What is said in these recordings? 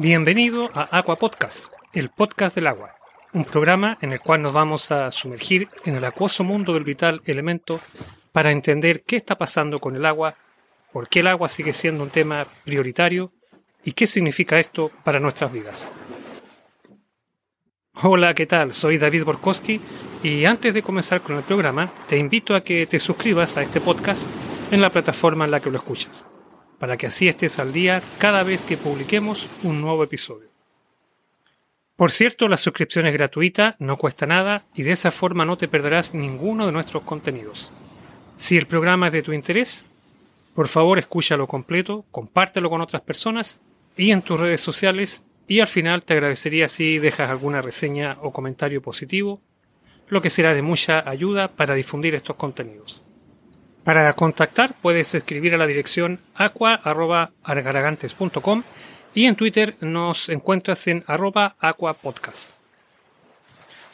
Bienvenido a Aqua Podcast, el podcast del agua, un programa en el cual nos vamos a sumergir en el acuoso mundo del vital elemento para entender qué está pasando con el agua, por qué el agua sigue siendo un tema prioritario y qué significa esto para nuestras vidas. Hola, ¿qué tal? Soy David Borkowski y antes de comenzar con el programa te invito a que te suscribas a este podcast en la plataforma en la que lo escuchas para que así estés al día cada vez que publiquemos un nuevo episodio. Por cierto, la suscripción es gratuita, no cuesta nada y de esa forma no te perderás ninguno de nuestros contenidos. Si el programa es de tu interés, por favor escúchalo completo, compártelo con otras personas y en tus redes sociales y al final te agradecería si dejas alguna reseña o comentario positivo, lo que será de mucha ayuda para difundir estos contenidos. Para contactar puedes escribir a la dirección aqua.argaragantes.com y en Twitter nos encuentras en arroba aquapodcast.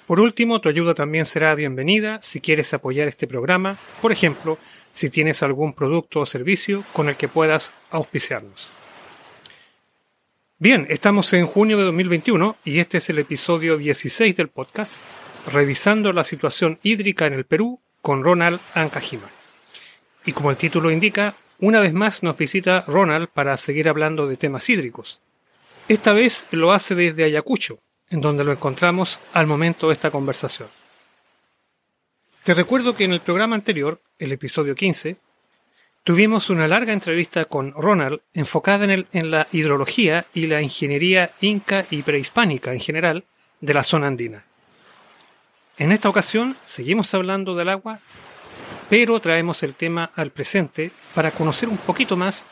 Por último, tu ayuda también será bienvenida si quieres apoyar este programa, por ejemplo, si tienes algún producto o servicio con el que puedas auspiciarnos. Bien, estamos en junio de 2021 y este es el episodio 16 del podcast, revisando la situación hídrica en el Perú con Ronald Ancajima. Y como el título indica, una vez más nos visita Ronald para seguir hablando de temas hídricos. Esta vez lo hace desde Ayacucho, en donde lo encontramos al momento de esta conversación. Te recuerdo que en el programa anterior, el episodio 15, tuvimos una larga entrevista con Ronald enfocada en, en la hidrología y la ingeniería inca y prehispánica en general de la zona andina. En esta ocasión seguimos hablando del agua pero traemos el tema al presente para conocer un poquito más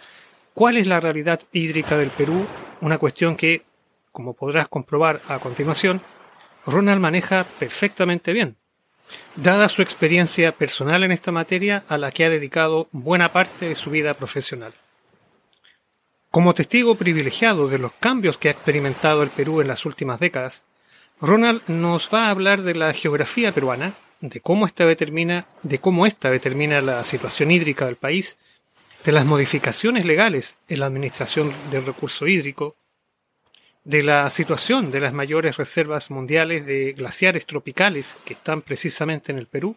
cuál es la realidad hídrica del Perú, una cuestión que, como podrás comprobar a continuación, Ronald maneja perfectamente bien, dada su experiencia personal en esta materia a la que ha dedicado buena parte de su vida profesional. Como testigo privilegiado de los cambios que ha experimentado el Perú en las últimas décadas, Ronald nos va a hablar de la geografía peruana de cómo esta determina, de cómo esta determina la situación hídrica del país, de las modificaciones legales en la administración del recurso hídrico, de la situación de las mayores reservas mundiales de glaciares tropicales que están precisamente en el Perú,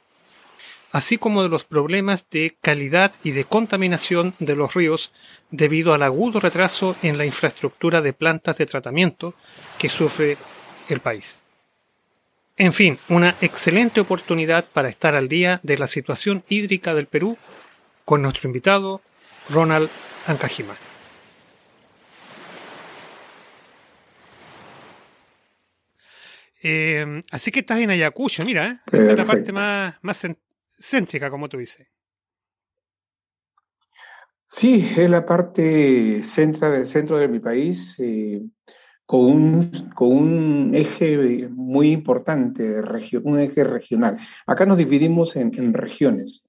así como de los problemas de calidad y de contaminación de los ríos debido al agudo retraso en la infraestructura de plantas de tratamiento que sufre el país. En fin, una excelente oportunidad para estar al día de la situación hídrica del Perú con nuestro invitado Ronald Ancajima. Eh, así que estás en Ayacucho, mira, ¿eh? esa es la parte más, más céntrica, como tú dices. Sí, es la parte centra del centro de mi país. Eh, con un, con un eje muy importante, un eje regional. Acá nos dividimos en, en regiones.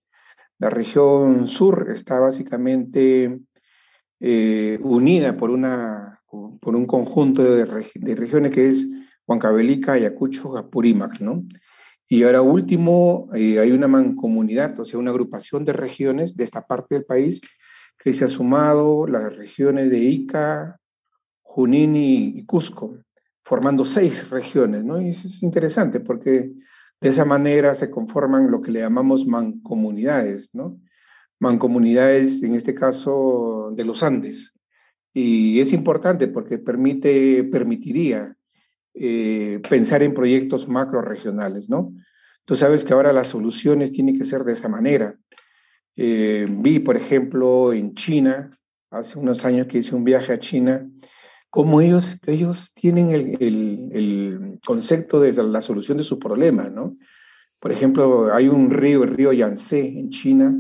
La región sur está básicamente eh, unida por, una, por un conjunto de, de, regiones que es Huancavelica, Ayacucho, Apurímac, ¿no? Y ahora último, eh, hay una mancomunidad, o sea, una agrupación de regiones de esta parte del país que se ha sumado las regiones de Ica, Junín y, Cusco, formando seis regiones, ¿no? Y es interesante porque de esa manera se conforman lo que le llamamos mancomunidades, ¿no? Mancomunidades, en este caso, de los Andes. Y es importante porque permite, permitiría eh, pensar en proyectos macro regionales, ¿no? Tú sabes que ahora las soluciones tienen que ser de esa manera. Eh, vi, por ejemplo, en China, hace unos años que hice un viaje a China, cómo ellos, ellos tienen el, el, concepto de la solución de sus problemas, ¿no? Por ejemplo, hay un río, el río Yangtze en China,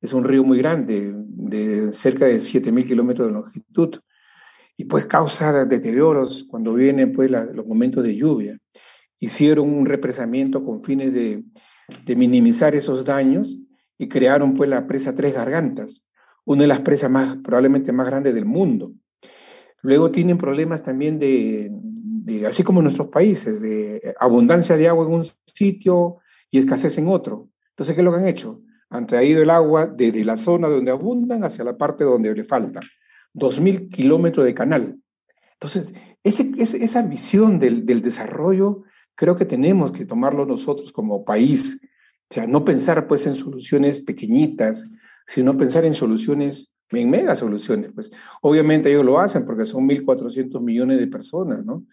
es un río muy grande, de cerca de 7.000 kilómetros de longitud, y pues causa deterioros cuando vienen pues los momentos de lluvia. Hicieron un represamiento con fines de, de minimizar esos daños y crearon pues la presa Tres Gargantas, una de las presas más, probablemente más grandes del mundo. Luego tienen problemas también de, así como en nuestros países, de abundancia de agua en un sitio y escasez en otro. Entonces, ¿qué es lo que han hecho? Han traído el agua desde la zona donde abundan hacia la parte donde le falta. 2.000 kilómetros de canal. Entonces, esa visión del, del, desarrollo creo que tenemos que tomarlo nosotros como país. O sea, no pensar pues en soluciones pequeñitas, sino pensar en soluciones, en mega soluciones. Pues obviamente ellos lo hacen porque son 1.400 millones de personas, ¿no?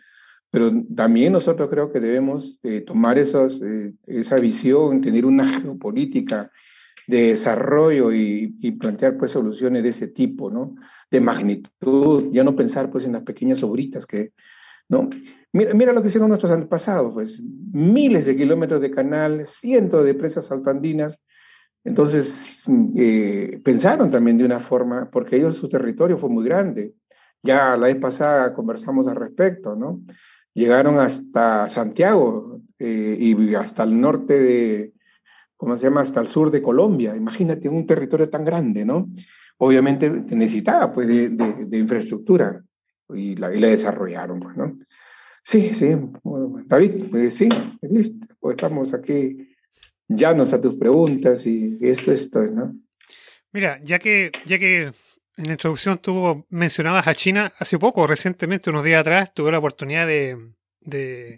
Pero también nosotros creo que debemos eh, tomar esos, eh, esa visión, tener una geopolítica de desarrollo y, y, plantear pues soluciones de ese tipo, ¿no? De magnitud, ya no pensar pues en las pequeñas obritas que, ¿no? Mira, mira lo que hicieron nuestros antepasados, pues miles de kilómetros de canal, cientos de presas altoandinas. Entonces, eh, pensaron también de una forma, porque ellos su territorio fue muy grande. Ya la vez pasada conversamos al respecto, ¿no? Llegaron hasta Santiago eh, y hasta el norte de, ¿cómo se llama? Hasta el sur de Colombia. Imagínate un territorio tan grande, ¿no? Obviamente necesitaba, pues, de, infraestructura y la, y la desarrollaron, pues, ¿no? Sí, sí, David, pues sí, listo. Pues estamos aquí llanos a tus preguntas y esto, esto, ¿no? Mira, ya que, ya que en la introducción tú mencionabas a China, hace poco, recientemente, unos días atrás, tuve la oportunidad de,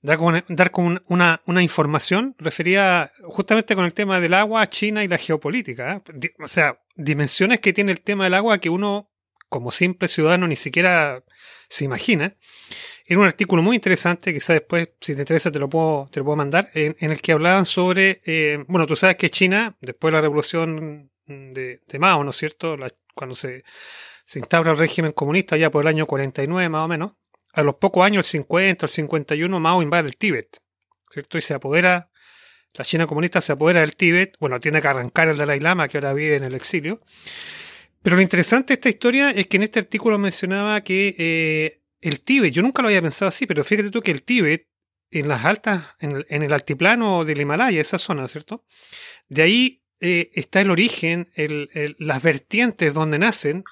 dar, como, dar una, una, información referida justamente con el tema del agua, China y la geopolítica. ¿eh? O sea, dimensiones que tiene el tema del agua que uno, como simple ciudadano, ni siquiera se imagina. Era un artículo muy interesante, quizás después, si te interesa, te lo puedo, te lo puedo mandar, en, el que hablaban sobre, eh, bueno, tú sabes que China, después de la revolución de, Mao, ¿no es cierto? cuando se, se instaura el régimen comunista, ya por el año 49 más o menos, a los pocos años, el 50, el 51, Mao invade el Tíbet, ¿cierto? Y se apodera, la China comunista se apodera del Tíbet, bueno, tiene que arrancar el Dalai Lama, que ahora vive en el exilio. Pero lo interesante de esta historia es que en este artículo mencionaba que eh, el Tíbet, yo nunca lo había pensado así, pero fíjate tú que el Tíbet, en las altas, en el, altiplano del Himalaya, esa zona, ¿cierto? De ahí eh, está el origen, las vertientes donde nacen,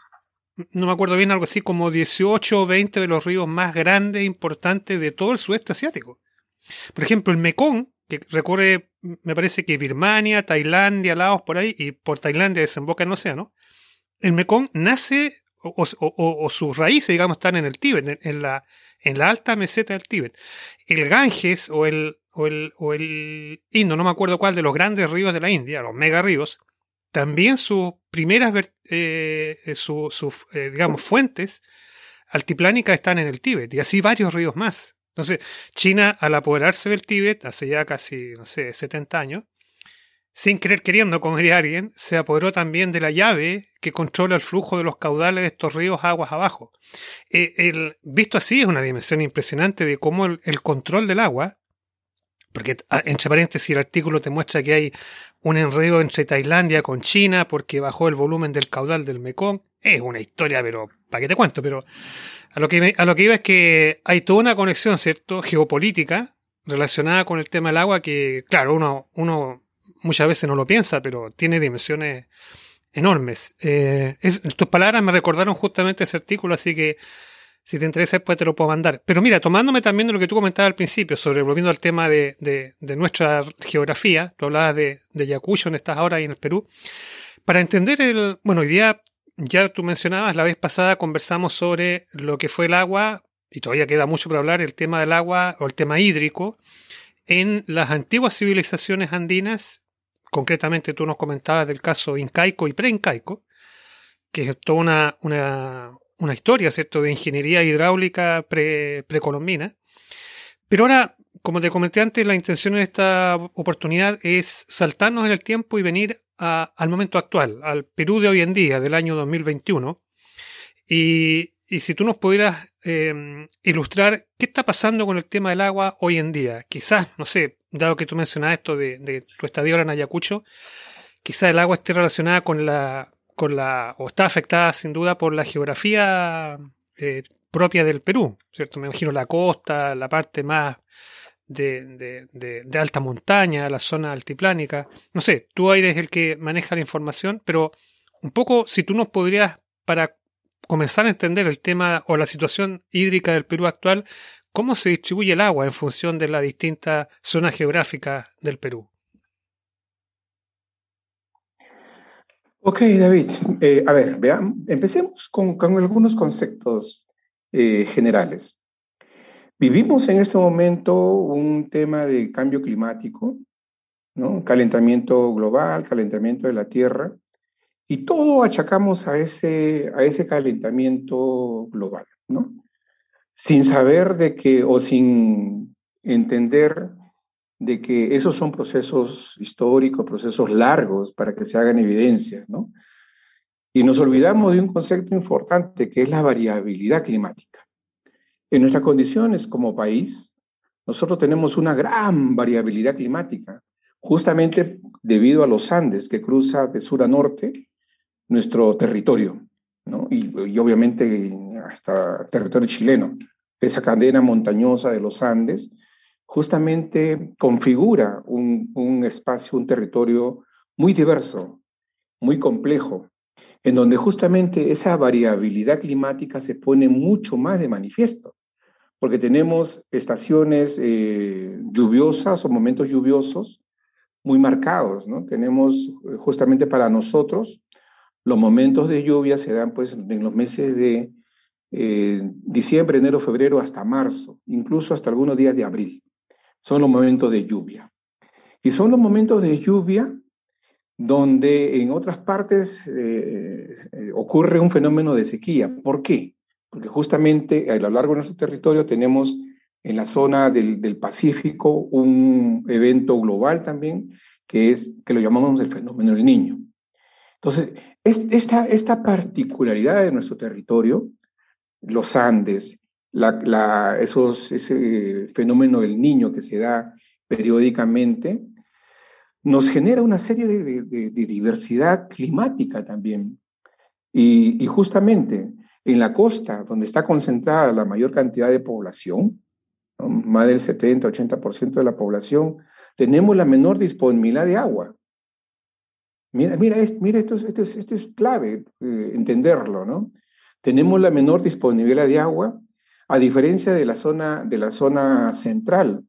no me acuerdo bien, algo así como 18 o 20 de los ríos más grandes e importantes de todo el sudeste asiático. Por ejemplo, el Mekong, que recorre, me parece que Birmania, Tailandia, Laos, por ahí, y por Tailandia desemboca en el océano. El Mekong nace o, sus raíces, digamos, están en el Tíbet, en, la, en la alta meseta del Tíbet. El Ganges o el, o el, o el Indo, no me acuerdo cuál, de los grandes ríos de la India, los mega ríos, también sus primeras, eh, sus, eh, digamos, fuentes altiplánicas están en el Tíbet, y así varios ríos más. Entonces, China, al apoderarse del Tíbet, hace ya casi, no sé, 70 años, sin querer queriendo, como diría alguien, se apoderó también de la llave que controla el flujo de los caudales de estos ríos aguas abajo. Eh, visto así, es una dimensión impresionante de cómo el, control del agua, porque ah, entre paréntesis el artículo te muestra que hay un enredo entre Tailandia con China porque bajó el volumen del caudal del Mekong. Es una historia, pero ¿para qué te cuento? Pero a lo que, a lo que iba es que hay toda una conexión, ¿cierto? Geopolítica relacionada con el tema del agua que, claro, uno, uno muchas veces no lo piensa, pero tiene dimensiones enormes. Eh, tus palabras me recordaron justamente ese artículo, así que si te interesa después te lo puedo mandar. Pero mira, tomándome también de lo que tú comentabas al principio, sobre volviendo al tema de, de, nuestra geografía, tú hablabas de, de Yacuyo, donde estás ahora ahí en el Perú, para entender el, bueno, hoy día ya tú mencionabas, la vez pasada conversamos sobre lo que fue el agua, y todavía queda mucho para hablar, el tema del agua o el tema hídrico, en las antiguas civilizaciones andinas concretamente tú nos comentabas del caso incaico y preincaico, que es toda una, una, una historia, ¿cierto?, de ingeniería hidráulica pre, precolombina. Pero ahora, como te comenté antes, la intención en esta oportunidad es saltarnos en el tiempo y venir al momento actual, al Perú de hoy en día, del año 2021. Y, y si tú nos pudieras em, ilustrar qué está pasando con el tema del agua hoy en día. Quizás, no sé, dado que tú mencionas esto de, tu estadía ahora en Ayacucho, quizás el agua esté relacionada con la, con la, o está afectada sin duda por la geografía eh, propia del Perú, ¿cierto? Me imagino la costa, la parte más de, de, alta montaña, la zona altiplánica. No sé, tú eres el que maneja la información, pero un poco si tú nos podrías, para comenzar a entender el tema o la situación hídrica del Perú actual, cómo se distribuye el agua en función de las distintas zonas geográficas del Perú. Ok, David. Eh, a ver, veamos, empecemos con, algunos conceptos eh, generales. Vivimos en este momento un tema de cambio climático, ¿no? calentamiento global, calentamiento de la Tierra, y todo achacamos a ese, a ese calentamiento global, ¿no? sin saber de que, o sin entender de que esos son procesos históricos, procesos largos para que se hagan evidencias, ¿no? Y nos olvidamos de un concepto importante que es la variabilidad climática. En nuestras condiciones como país, nosotros tenemos una gran variabilidad climática, justamente debido a los Andes que cruza de sur a norte nuestro territorio, ¿no? y, obviamente hasta territorio chileno. Esa cadena montañosa de los Andes justamente configura un, un espacio, un territorio muy diverso, muy complejo, en donde justamente esa variabilidad climática se pone mucho más de manifiesto, porque tenemos estaciones eh, lluviosas o momentos lluviosos muy marcados, ¿no? Tenemos eh, justamente para nosotros los momentos de lluvia se dan pues en los meses de eh, diciembre, enero, febrero hasta marzo, incluso hasta algunos días de abril. Son los momentos de lluvia. Y son los momentos de lluvia donde en otras partes eh, eh, ocurre un fenómeno de sequía. ¿Por qué? Porque justamente a lo largo de nuestro territorio tenemos en la zona del, del Pacífico un evento global también, que es que lo llamamos el fenómeno del niño. Entonces, esta, particularidad de nuestro territorio, los Andes, esos, ese fenómeno del niño que se da periódicamente, nos genera una serie de, diversidad climática también. Y, justamente en la costa, donde está concentrada la mayor cantidad de población, más del 70-80% de la población, tenemos la menor disponibilidad de agua. Mira, mira, mira esto, es, esto, es, esto es clave eh, entenderlo, ¿no? Tenemos la menor disponibilidad de agua, a diferencia de la zona, de la zona central,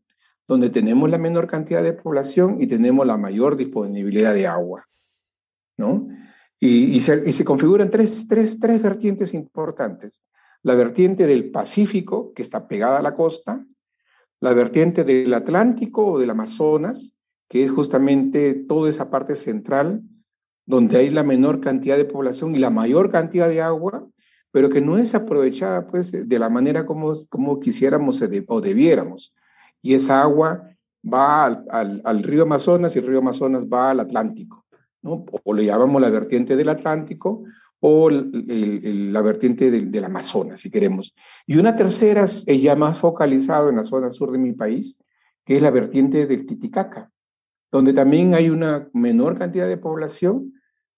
donde tenemos la menor cantidad de población y tenemos la mayor disponibilidad de agua, ¿no? Y, y, se, y se, configuran tres, tres, tres vertientes importantes. La vertiente del Pacífico, que está pegada a la costa, la vertiente del Atlántico o del Amazonas, que es justamente toda esa parte central, donde hay la menor cantidad de población y la mayor cantidad de agua, pero que no es aprovechada pues de la manera como, como quisiéramos o debiéramos y esa agua va al, río Amazonas y el río Amazonas va al Atlántico, ¿no? O le llamamos la vertiente del Atlántico o la vertiente del, del, Amazonas, si queremos. Y una tercera es ya más focalizado en la zona sur de mi país, que es la vertiente del Titicaca, donde también hay una menor cantidad de población,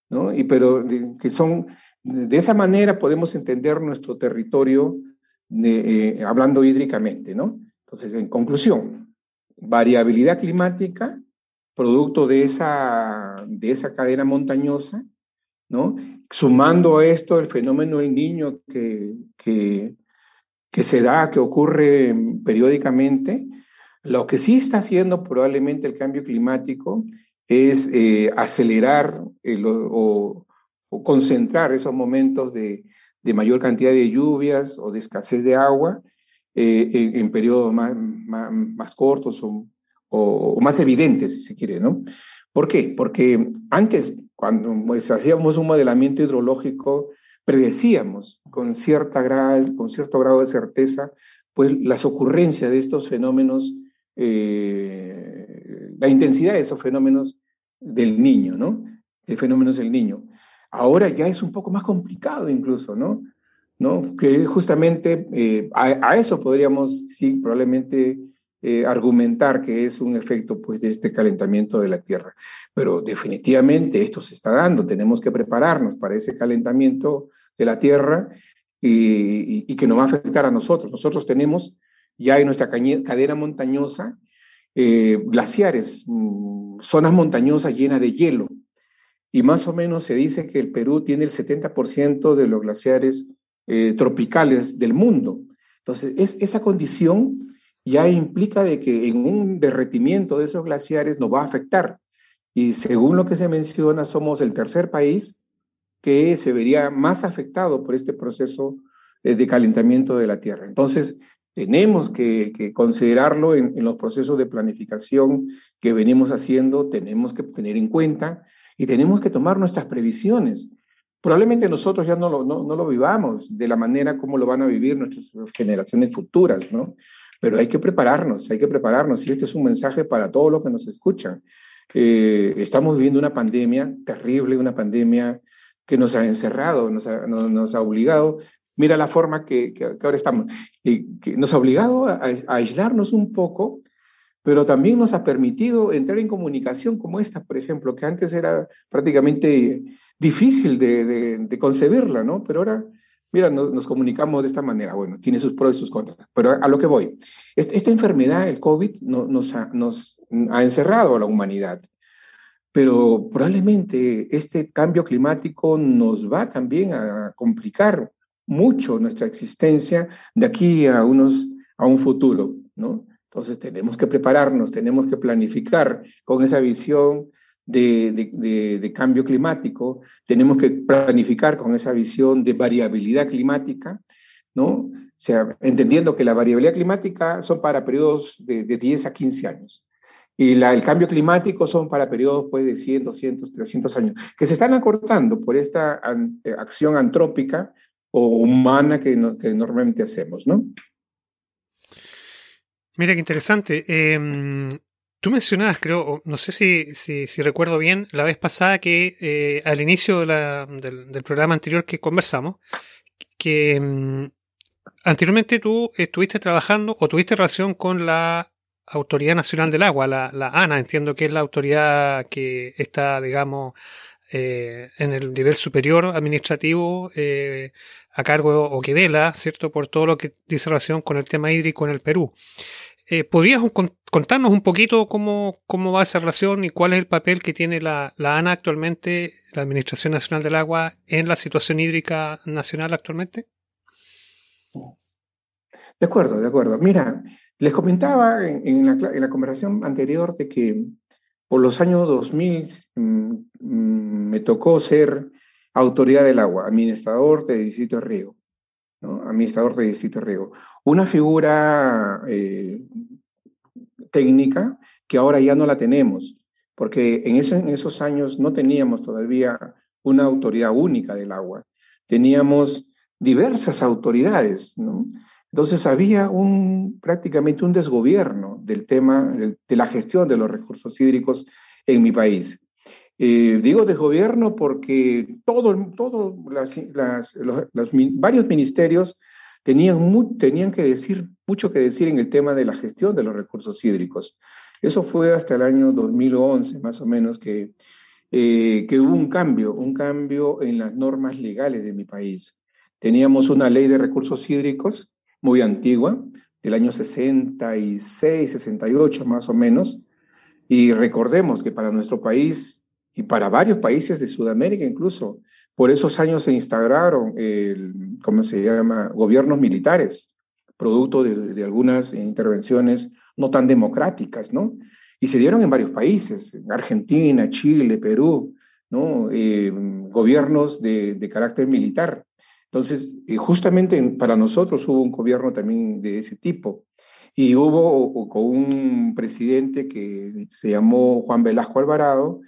¿no? Y pero que son, de esa manera podemos entender nuestro territorio eh, hablando hídricamente, ¿no? Entonces, en conclusión, variabilidad climática, producto de esa, de esa cadena montañosa, ¿no? Sumando a esto el fenómeno del niño que, que, que se da, que ocurre periódicamente, lo que sí está haciendo probablemente el cambio climático es eh, acelerar el, o, o, concentrar esos momentos de, de, mayor cantidad de lluvias o de escasez de agua eh, en, en, periodos más, más, más cortos o, o, o, más evidentes, si se quiere, ¿no? ¿Por qué? Porque antes, cuando pues, hacíamos un modelamiento hidrológico, predecíamos con, cierta grado, con cierto grado de certeza pues, las ocurrencias de estos fenómenos, eh, la intensidad de esos fenómenos del niño, ¿no? De fenómenos del niño. Ahora ya es un poco más complicado incluso, ¿no? ¿no? Que justamente eh, a, eso podríamos, sí, probablemente eh, argumentar que es un efecto pues, de este calentamiento de la Tierra. Pero definitivamente esto se está dando, tenemos que prepararnos para ese calentamiento de la Tierra y, y que nos va a afectar a nosotros. Nosotros tenemos ya en nuestra cadena montañosa eh, glaciares, mmm, zonas montañosas llenas de hielo. Y más o menos se dice que el Perú tiene el 70% de los glaciares eh, tropicales del mundo. Entonces, es, esa condición ya implica de que en un derretimiento de esos glaciares nos va a afectar. Y según lo que se menciona, somos el tercer país que se vería más afectado por este proceso eh, de calentamiento de la Tierra. Entonces, tenemos que, considerarlo en, los procesos de planificación que venimos haciendo, tenemos que tener en cuenta y tenemos que tomar nuestras previsiones. Probablemente nosotros ya no lo, no, lo vivamos de la manera como lo van a vivir nuestras generaciones futuras, ¿no? Pero hay que prepararnos, hay que prepararnos. Y este es un mensaje para todos los que nos escuchan. Eh, estamos viviendo una pandemia terrible, una pandemia que nos ha encerrado, nos ha, nos ha obligado mira la forma que, ahora estamos, que nos ha obligado a, aislarnos un poco, pero también nos ha permitido entrar en comunicación como esta, por ejemplo, que antes era prácticamente difícil de, concebirla, ¿no? Pero ahora, mira, nos, comunicamos de esta manera. Bueno, tiene sus pros y sus contras, pero a, lo que voy. Esta, enfermedad, el COVID, nos ha encerrado a la humanidad pero probablemente este cambio climático nos va también a complicar mucho nuestra existencia de aquí a, unos, a un futuro, ¿no? Entonces tenemos que prepararnos, tenemos que planificar con esa visión de, cambio climático, tenemos que planificar con esa visión de variabilidad climática, ¿no? O sea, entendiendo que la variabilidad climática son para periodos de, 10 a 15 años y la, el cambio climático son para periodos pues, de 100, 200, 300 años, que se están acortando por esta eh, acción antrópica o humana que, normalmente hacemos, ¿no? Mira qué interesante. Em, tú mencionabas, creo, no sé si, si, recuerdo bien, la vez pasada que eh, al inicio del, programa anterior que conversamos, que em, anteriormente tú estuviste trabajando o tuviste relación con la Autoridad Nacional del Agua, la ANA, entiendo que es la autoridad que está, digamos, eh, en el nivel superior administrativo eh, a cargo o que vela, ¿cierto?, por todo lo que dice relación con el tema hídrico en el Perú. Eh, ¿Podrías contarnos un poquito cómo, cómo va esa relación y cuál es el papel que tiene la, la, ANA actualmente, la Administración Nacional del Agua, en la situación hídrica nacional actualmente? De acuerdo, de acuerdo. Mira, les comentaba en, la, en la conversación anterior de que por los años 2000 mm, me tocó ser autoridad del agua, administrador de Distrito de Riego, ¿no? administrador de Distrito de Riego. Una figura eh, técnica que ahora ya no la tenemos, porque en, en esos años no teníamos todavía una autoridad única del agua, teníamos diversas autoridades, ¿no? Entonces había un, prácticamente un desgobierno del tema de la gestión de los recursos hídricos en mi país. Eh, digo desgobierno porque todo, todo las, los, varios ministerios tenían, tenían que decir, mucho que decir en el tema de la gestión de los recursos hídricos. Eso fue hasta el año 2011, más o menos, que, eh, que hubo un cambio, un cambio en las normas legales de mi país. Teníamos una ley de recursos hídricos muy antigua, del año 66, 68 más o menos, y recordemos que para nuestro país y para varios países de Sudamérica incluso, por esos años se instauraron, el, ¿cómo se llama?, gobiernos militares, producto de, algunas intervenciones no tan democráticas, ¿no? Y se dieron en varios países, Argentina, Chile, Perú, ¿no? Eh, gobiernos de, de carácter militar. Entonces, justamente para nosotros hubo un gobierno también de ese tipo. Y hubo con un presidente que se llamó Juan Velasco Alvarado,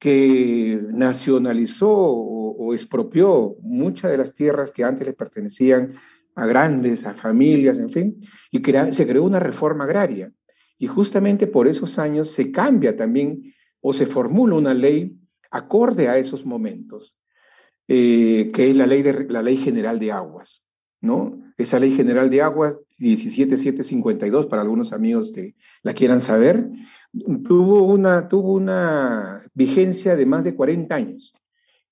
que nacionalizó o, expropió muchas de las tierras que antes le pertenecían a grandes, a familias, en fin, y se creó una reforma agraria. Y justamente por esos años se cambia también o se formula una ley acorde a esos momentos. Eh, que es la ley, de, la ley General de Aguas, ¿no? Esa Ley General de Aguas 17752, para algunos amigos que la quieran saber, tuvo una, tuvo una vigencia de más de 40 años.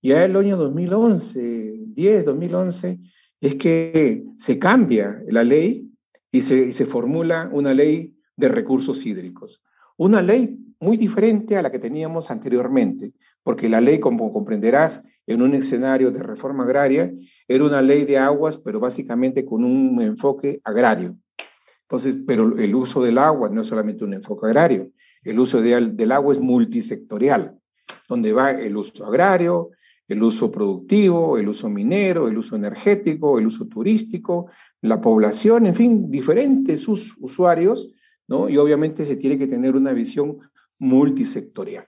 Ya el año 2011, 10, 2011, es que se cambia la ley y se, y se formula una ley de recursos hídricos. Una ley muy diferente a la que teníamos anteriormente, porque la ley, como comprenderás, en un escenario de reforma agraria, era una ley de aguas, pero básicamente con un enfoque agrario. Entonces, pero el uso del agua no es solamente un enfoque agrario, el uso del agua es multisectorial, donde va el uso agrario, el uso productivo, el uso minero, el uso energético, el uso turístico, la población, en fin, diferentes usuarios, ¿no? Y obviamente se tiene que tener una visión multisectorial.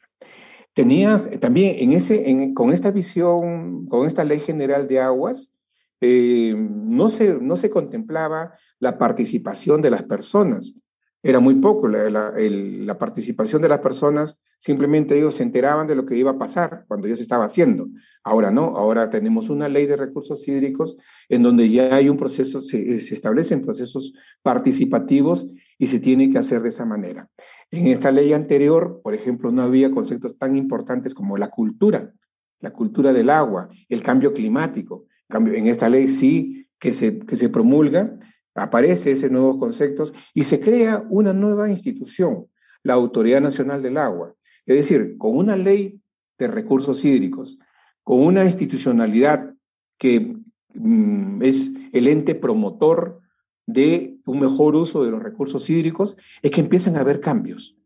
Tenía también con esta visión, con esta ley general de aguas, eh, no, se, no se contemplaba la participación de las personas. Era muy poco la, la participación de las personas Simplemente ellos se enteraban de lo que iba a pasar cuando ya se estaba haciendo. Ahora no, ahora tenemos una ley de recursos hídricos en donde ya hay un proceso, se, establecen procesos participativos y se tiene que hacer de esa manera. En esta ley anterior, por ejemplo, no había conceptos tan importantes como la cultura, la cultura del agua, el cambio climático. En esta ley sí que se, que se promulga, aparece ese nuevo conceptos y se crea una nueva institución, la Autoridad Nacional del Agua, es decir, con una ley de recursos hídricos, con una institucionalidad que mm, es el ente promotor de un mejor uso de los recursos hídricos, es que empiezan a haber cambios.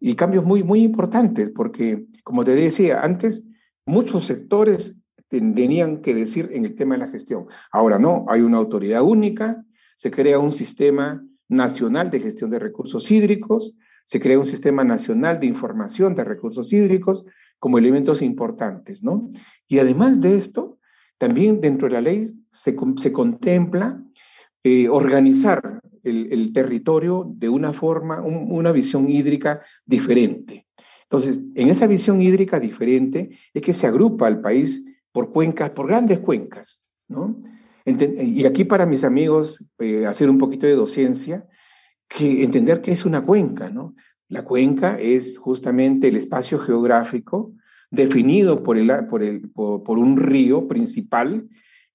Y cambios muy, muy importantes, porque, como te decía antes, muchos sectores tenían que decir en el tema de la gestión. Ahora no, hay una autoridad única, se crea un sistema nacional de gestión de recursos hídricos, se crea un sistema nacional de información de recursos hídricos como elementos importantes, ¿no? Y además de esto, también dentro de la ley se, contempla eh, organizar el, territorio de una forma, una visión hídrica diferente. Entonces, en esa visión hídrica diferente es que se agrupa al país por cuencas, por grandes cuencas, ¿no? Y aquí para mis amigos, eh, hacer un poquito de docencia, que entender que es una cuenca, ¿no? La cuenca es justamente el espacio geográfico definido por, el, por, el, por, un río principal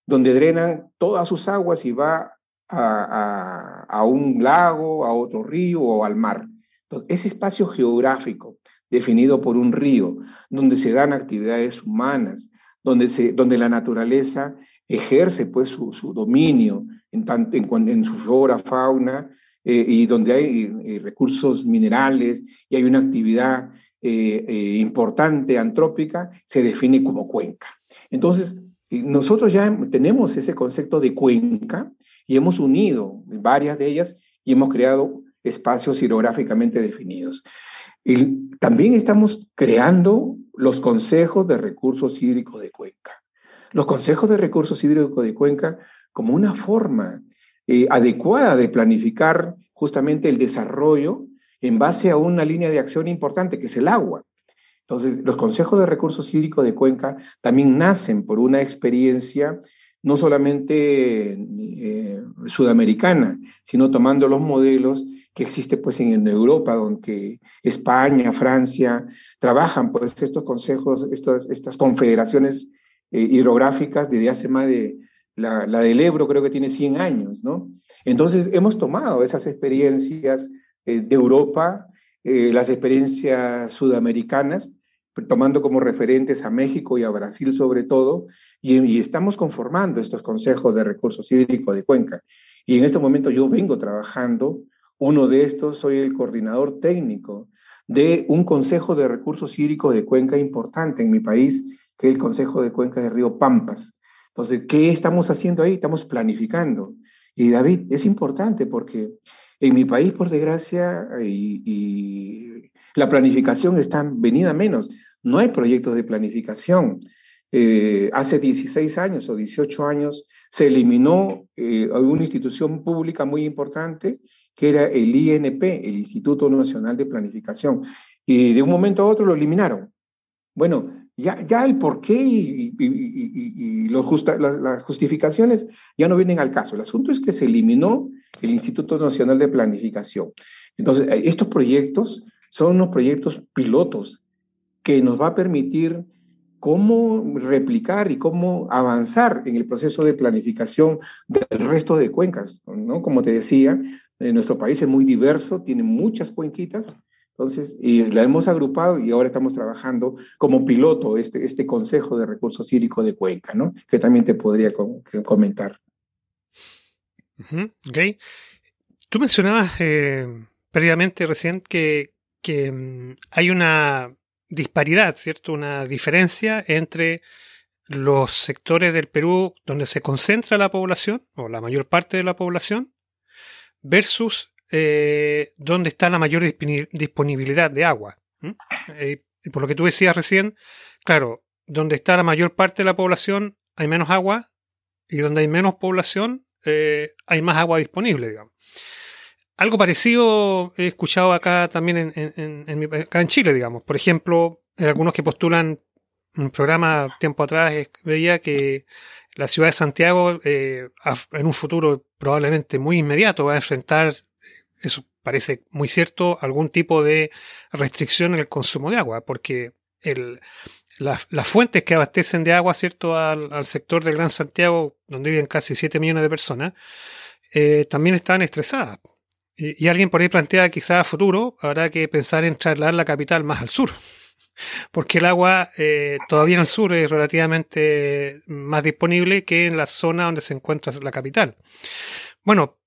donde drenan todas sus aguas y va a, a, un lago, a otro río o al mar. Entonces, ese espacio geográfico definido por un río, donde se dan actividades humanas, donde, se, donde la naturaleza ejerce pues su, su dominio en, tanto, en, en su flora, fauna eh, y donde hay eh, recursos minerales y hay una actividad eh, importante antrópica, se define como cuenca. Entonces, nosotros ya tenemos ese concepto de cuenca y hemos unido varias de ellas y hemos creado espacios hidrográficamente definidos. Y también estamos creando los consejos de recursos hídricos de cuenca. Los consejos de recursos hídricos de cuenca como una forma eh, adecuada de planificar justamente el desarrollo en base a una línea de acción importante, que es el agua. Entonces, los consejos de recursos hídricos de Cuenca también nacen por una experiencia no solamente eh, sudamericana, sino tomando los modelos que existen pues en Europa, donde España, Francia, trabajan pues estos consejos, estas confederaciones eh, hidrográficas desde hace más de la, del Ebro creo que tiene 100 años, ¿no? Entonces hemos tomado esas experiencias eh, de Europa, eh, las experiencias sudamericanas, tomando como referentes a México y a Brasil sobre todo, y, estamos conformando estos consejos de recursos hídricos de Cuenca. Y en este momento yo vengo trabajando, uno de estos soy el coordinador técnico de un consejo de recursos hídricos de Cuenca importante en mi país, que es el Consejo de Cuenca de Río Pampas. Entonces, ¿qué estamos haciendo ahí? Estamos planificando. Y David, es importante porque en mi país, por desgracia, y, la planificación está venida menos. No hay proyectos de planificación. Eh, hace 16 años o 18 años se eliminó eh, una institución pública muy importante que era el INP, el Instituto Nacional de Planificación, y de un momento a otro lo eliminaron. Bueno, ya, ya el porqué y, y, las, justificaciones ya no vienen al caso. El asunto es que se eliminó el Instituto Nacional de Planificación. Entonces, eh, estos proyectos son unos proyectos pilotos que nos va a permitir cómo replicar y cómo avanzar en el proceso de planificación del resto de cuencas. ¿no? Como te decía, eh, nuestro país es muy diverso, tiene muchas cuenquitas entonces, y la hemos agrupado y ahora estamos trabajando como piloto este, este Consejo de Recursos Hídricos de Cuenca, ¿no? Que también te podría comentar. ok. Tú mencionabas eh, previamente recién que, que mm, hay una disparidad, ¿cierto? Una diferencia entre los sectores del Perú donde se concentra la población, o la mayor parte de la población, versus eh, donde está la mayor disponibilidad de agua. Eh, por lo que tú decías recién, claro, donde está la mayor parte de la población hay menos agua y donde hay menos población eh, hay más agua disponible, digamos. Algo parecido he escuchado acá también en, en, acá en Chile, digamos. Por ejemplo, algunos que postulan un programa tiempo atrás veía que la ciudad de Santiago eh, en un futuro probablemente muy inmediato va a enfrentar, eso parece muy cierto, algún tipo de restricción en el consumo de agua, porque el, las fuentes que abastecen de agua, ¿cierto?, al, sector del Gran Santiago, donde viven casi 7 millones de personas, eh, también están estresadas. Y, y, alguien por ahí plantea quizás a futuro habrá que pensar en trasladar la capital más al sur porque el agua eh, todavía en el sur es relativamente más disponible que en la zona donde se encuentra la capital. Bueno,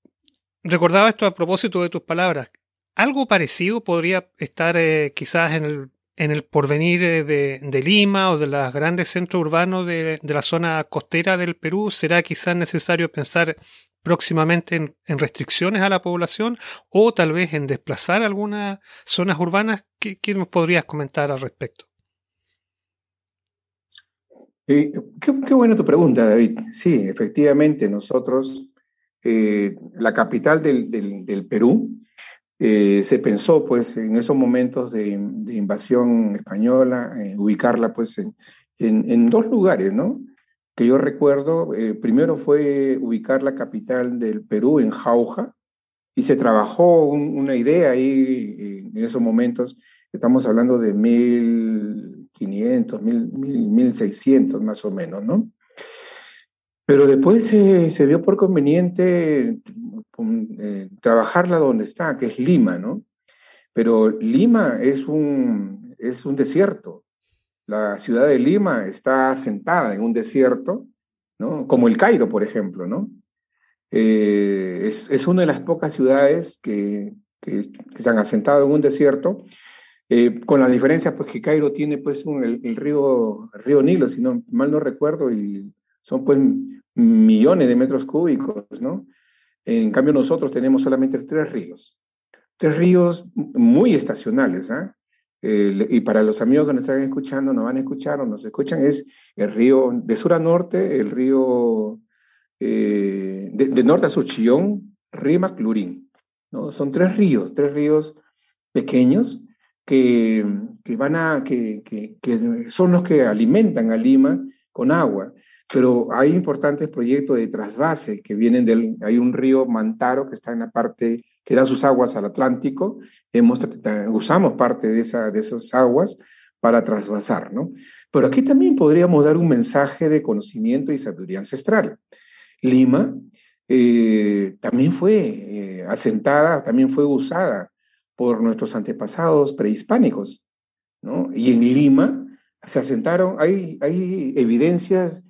recordaba esto a propósito de tus palabras. Algo parecido podría estar eh, quizás en el, en el porvenir eh, de, Lima o de los grandes centros urbanos de, de, la zona costera del Perú. ¿Será quizás necesario pensar próximamente en, restricciones a la población o tal vez en desplazar algunas zonas urbanas. ¿Qué, nos podrías comentar al respecto? Eh, qué, buena tu pregunta, David. Sí, efectivamente, nosotros, eh, la capital del, Perú, eh, se pensó pues en esos momentos de, invasión española, ubicarla pues en, en, dos lugares, ¿no? que yo recuerdo, eh, primero fue ubicar la capital del Perú en Jauja, y se trabajó una idea ahí eh, en esos momentos, estamos hablando de 1500, 1600 más o menos, ¿no? Pero después se vio por conveniente eh, trabajarla donde está, que es Lima, ¿no? Pero Lima es un, es un desierto, la ciudad de Lima está asentada en un desierto, ¿no? como el Cairo, por ejemplo. ¿no? Eh, es, una de las pocas ciudades que, se han asentado en un desierto, eh, con la diferencia pues, que Cairo tiene pues, el, río, río Nilo, si no, mal no recuerdo, y son pues, millones de metros cúbicos. ¿no? En cambio, nosotros tenemos solamente tres ríos. Tres ríos muy estacionales. ¿ah? y para los amigos que nos están escuchando, nos van a escuchar o nos escuchan, es el río de sur a norte, el río eh, de, norte a sur, Chillón, Rima, Clurín. ¿no? Son tres ríos, tres ríos pequeños que, que van a, que, que, que, son los que alimentan a Lima con agua. Pero hay importantes proyectos de trasvase que vienen del, hay un río Mantaro que está en la parte que da sus aguas al Atlántico, hemos, usamos parte de, esa, de esas aguas para trasvasar, ¿no? Pero aquí también podríamos dar un mensaje de conocimiento y sabiduría ancestral. Lima eh, también fue eh, asentada, también fue usada por nuestros antepasados prehispánicos, ¿no? Y en Lima se asentaron, hay, hay evidencias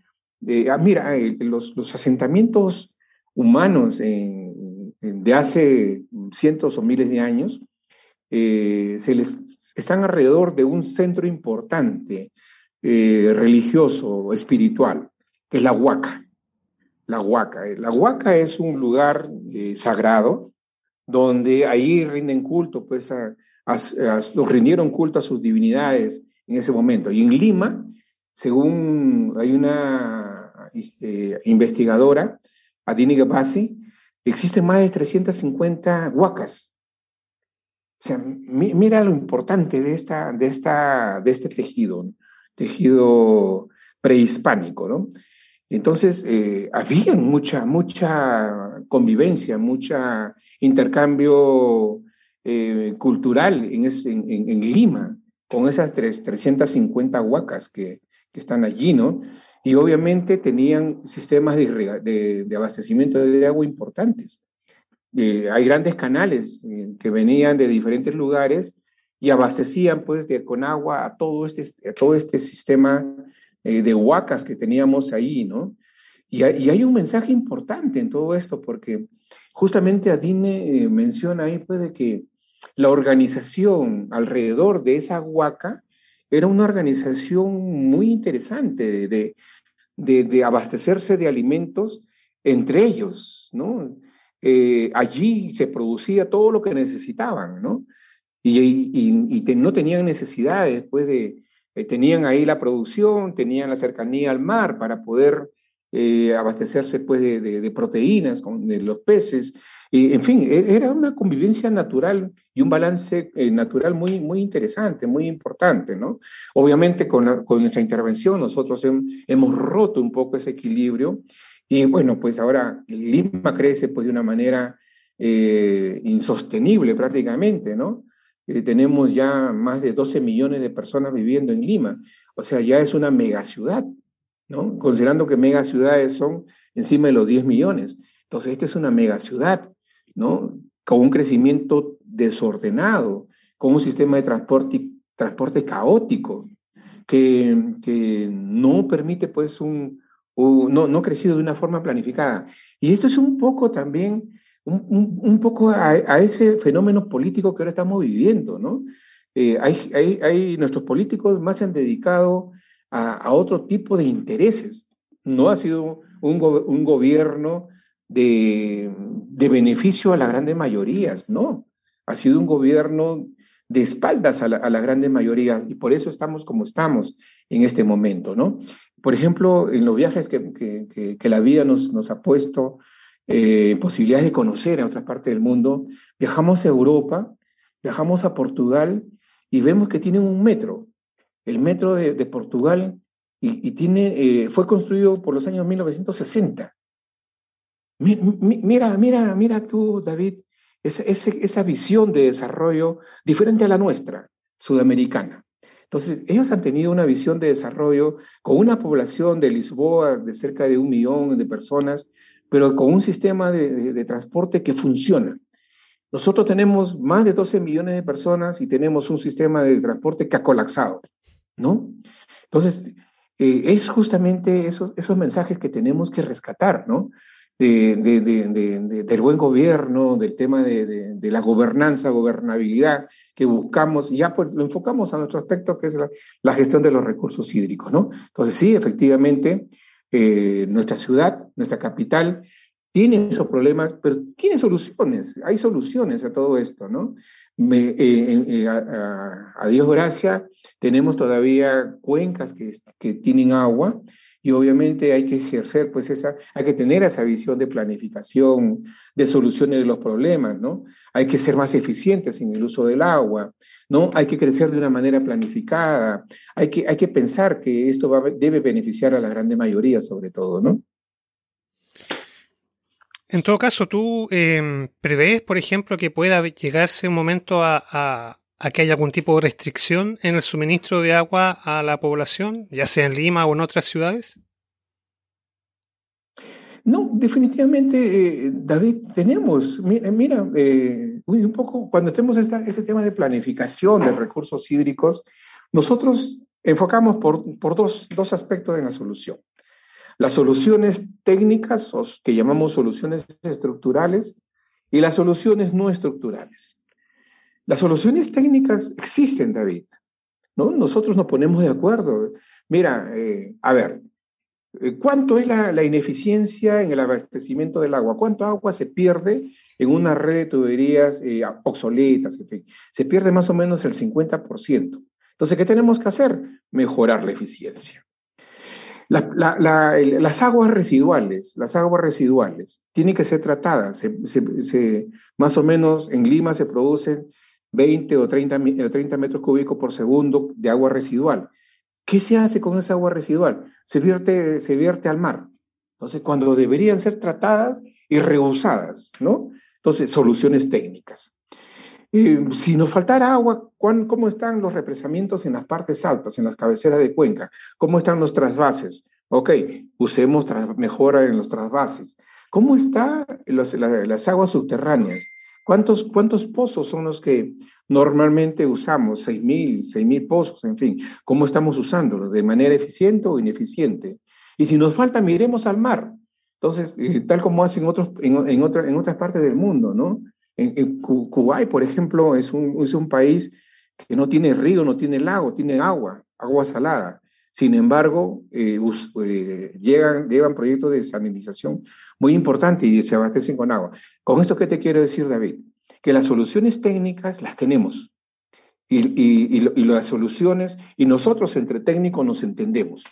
ah, mira, los, los asentamientos humanos de hace cientos o miles de años, eh, se les, están alrededor de un centro importante eh, religioso, espiritual, que es la Huaca. La Huaca. La Huaca es un lugar eh, sagrado donde ahí rinden culto, pues los rindieron culto a sus divinidades en ese momento. Y en Lima, según hay una este, investigadora, Adini Gabasi, existen más de 350 huacas. O sea, mira lo importante de, esta, de, esta, de este tejido, tejido prehispánico, ¿no? Entonces, eh, había mucha, mucha convivencia, mucha intercambio eh, cultural en, Lima, con esas 350 huacas que, que están allí, ¿no? Y obviamente tenían sistemas de, abastecimiento de agua importantes. Eh, hay grandes canales eh, que venían de diferentes lugares y abastecían pues de, con agua a todo este, todo este sistema eh, de huacas que teníamos ahí, ¿no? Y hay, un mensaje importante en todo esto porque justamente Adine menciona ahí pues de que la organización alrededor de esa huaca era una organización muy interesante de, de, abastecerse de alimentos entre ellos, ¿no? Eh, allí se producía todo lo que necesitaban, ¿no? Y, no tenían necesidades, después de, eh, tenían ahí la producción, tenían la cercanía al mar para poder eh, abastecerse pues, de, proteínas de los peces. Y, en fin, e, era una convivencia natural y un balance natural muy, muy interesante, muy importante. ¿no? Obviamente con, con nuestra intervención nosotros hemos roto un poco ese equilibrio y bueno, pues ahora Lima crece pues de una manera eh, insostenible prácticamente, ¿no? Eh, tenemos ya más de 12 millones de personas viviendo en Lima, o sea, ya es una megaciudad, ¿no? Considerando que megaciudades son encima de los 10 millones. Entonces, esta es una megaciudad, ¿no? Con un crecimiento desordenado, con un sistema de transporte, transporte caótico, que, que no permite pues un, no, no ha crecido de una forma planificada. Y esto es un poco también, un, poco a, ese fenómeno político que ahora estamos viviendo, ¿no? Eh, hay, hay, nuestros políticos más se han dedicado a, otro tipo de intereses. No ha sido un, un gobierno de, de, beneficio a las grandes mayorías, no. Ha sido un gobierno de espaldas a, la, a las grandes mayorías y por eso estamos como estamos en este momento, ¿no? por ejemplo, en los viajes que, la vida nos, nos ha puesto, eh, posibilidades de conocer a otras partes del mundo, viajamos a Europa, viajamos a Portugal y vemos que tienen un metro. El metro de, Portugal y, tiene, eh, fue construido por los años 1960. Mira, mira, mira tú, David, esa, visión de desarrollo diferente a la nuestra, sudamericana. Entonces, ellos han tenido una visión de desarrollo con una población de Lisboa de cerca de un millón de personas, pero con un sistema de, transporte que funciona. Nosotros tenemos más de 12 millones de personas y tenemos un sistema de transporte que ha colapsado, ¿no? Entonces, eh, es justamente esos, mensajes que tenemos que rescatar, ¿no? de, del buen gobierno, del tema de, la gobernanza, gobernabilidad que buscamos, y ya pues lo enfocamos a nuestro aspecto que es la, gestión de los recursos hídricos, ¿no? Entonces sí, efectivamente, eh, nuestra ciudad, nuestra capital, tiene esos problemas, pero tiene soluciones, hay soluciones a todo esto, ¿no? Me, eh, eh, a, Dios gracias, tenemos todavía cuencas que, tienen agua, y obviamente hay que ejercer, pues esa, hay que tener esa visión de planificación, de soluciones de los problemas, ¿no? Hay que ser más eficientes en el uso del agua, ¿no? Hay que crecer de una manera planificada, hay que, hay que pensar que esto debe beneficiar a la grande mayoría sobre todo, ¿no? En todo caso, ¿tú eh, por ejemplo, que pueda llegarse un momento a que haya algún tipo de restricción en el suministro de agua a la población, ya sea en Lima o en otras ciudades? No, definitivamente, eh, David, tenemos, mira, eh, un poco, cuando estemos en este tema de planificación de recursos hídricos, nosotros enfocamos por, por dos, dos aspectos en la solución. Las soluciones técnicas, que llamamos soluciones estructurales, y las soluciones no estructurales. Las soluciones técnicas existen, David. ¿no? Nosotros nos ponemos de acuerdo. Mira, eh, a ver, eh, ¿cuánto es la, ineficiencia en el abastecimiento del agua? ¿Cuánto agua se pierde en una red de tuberías eh, obsoletas? Se pierde más o menos el 50%. Entonces, ¿qué tenemos que hacer? Mejorar la eficiencia. Las aguas residuales, las aguas residuales tienen que ser tratadas. más o menos en Lima se producen 20 o 30, 30 metros cúbicos por segundo de agua residual. ¿Qué se hace con esa agua residual? Se vierte, se vierte al mar. Entonces, cuando deberían ser tratadas y reusadas, ¿no? Entonces, soluciones técnicas. Eh, si nos faltara agua, ¿cómo están los represamientos en las partes altas, en las cabeceras de cuenca? ¿Cómo están los trasvases? Ok, usemos mejora en los trasvases. ¿Cómo están las aguas subterráneas? ¿Cuántos, ¿Cuántos pozos son los que normalmente usamos? ¿6.000, 6.000 pozos? En fin, ¿cómo estamos usándolos? ¿De manera eficiente o ineficiente? Y si nos falta, miremos al mar. Entonces, eh, tal como hacen otros, en, en, en otras partes del mundo, ¿no? En, Kuwait, por ejemplo, es un, es un país que no tiene río, no tiene lago, tiene agua, agua salada. Sin embargo, eh, eh, llegan, llevan proyectos de sanitización muy importantes y se abastecen con agua. Con esto, ¿qué te quiero decir, David? Que las soluciones técnicas las tenemos. Y, las soluciones, y nosotros entre técnicos nos entendemos.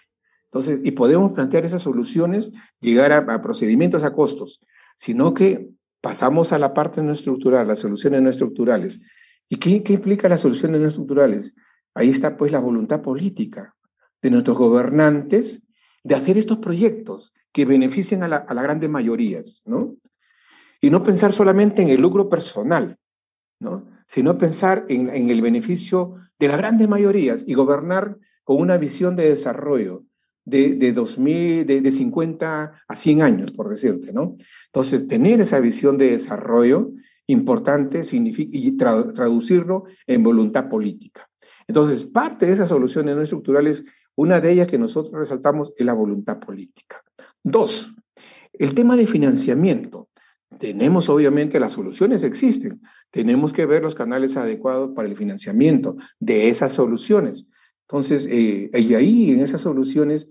Entonces, y podemos plantear esas soluciones, llegar a, procedimientos a costos, sino que pasamos a la parte no estructural, las soluciones no estructurales. ¿Y qué, qué implica las soluciones no estructurales? Ahí está pues la voluntad política de nuestros gobernantes de hacer estos proyectos que beneficien a, las grandes mayorías, ¿no? Y no pensar solamente en el lucro personal, ¿no? Sino pensar en, el beneficio de las grandes mayorías y gobernar con una visión de desarrollo de, de 2000, de, 50 a 100 años, por decirte, ¿no? Entonces, tener esa visión de desarrollo importante significa, y traducirlo en voluntad política. Entonces, parte de esas soluciones no estructurales una de ellas que nosotros resaltamos es la voluntad política. Dos, el tema de financiamiento. Tenemos obviamente las soluciones existen. Tenemos que ver los canales adecuados para el financiamiento de esas soluciones. Entonces, eh, y ahí en esas soluciones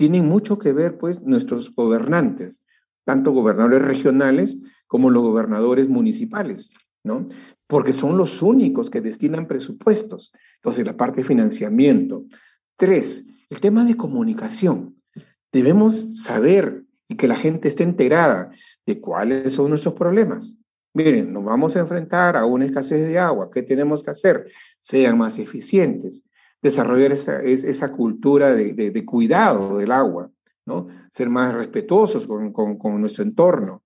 tienen mucho que ver pues nuestros gobernantes, tanto gobernadores regionales como los gobernadores municipales, ¿no? Porque son los únicos que destinan presupuestos. Entonces, la parte de financiamiento, Tres, el tema de comunicación. Debemos saber y que la gente esté enterada de cuáles son nuestros problemas. Miren, nos vamos a enfrentar a una escasez de agua. ¿Qué tenemos que hacer? Sean más eficientes, desarrollar esa, esa cultura de, cuidado del agua, ¿no? Ser más respetuosos con, nuestro entorno.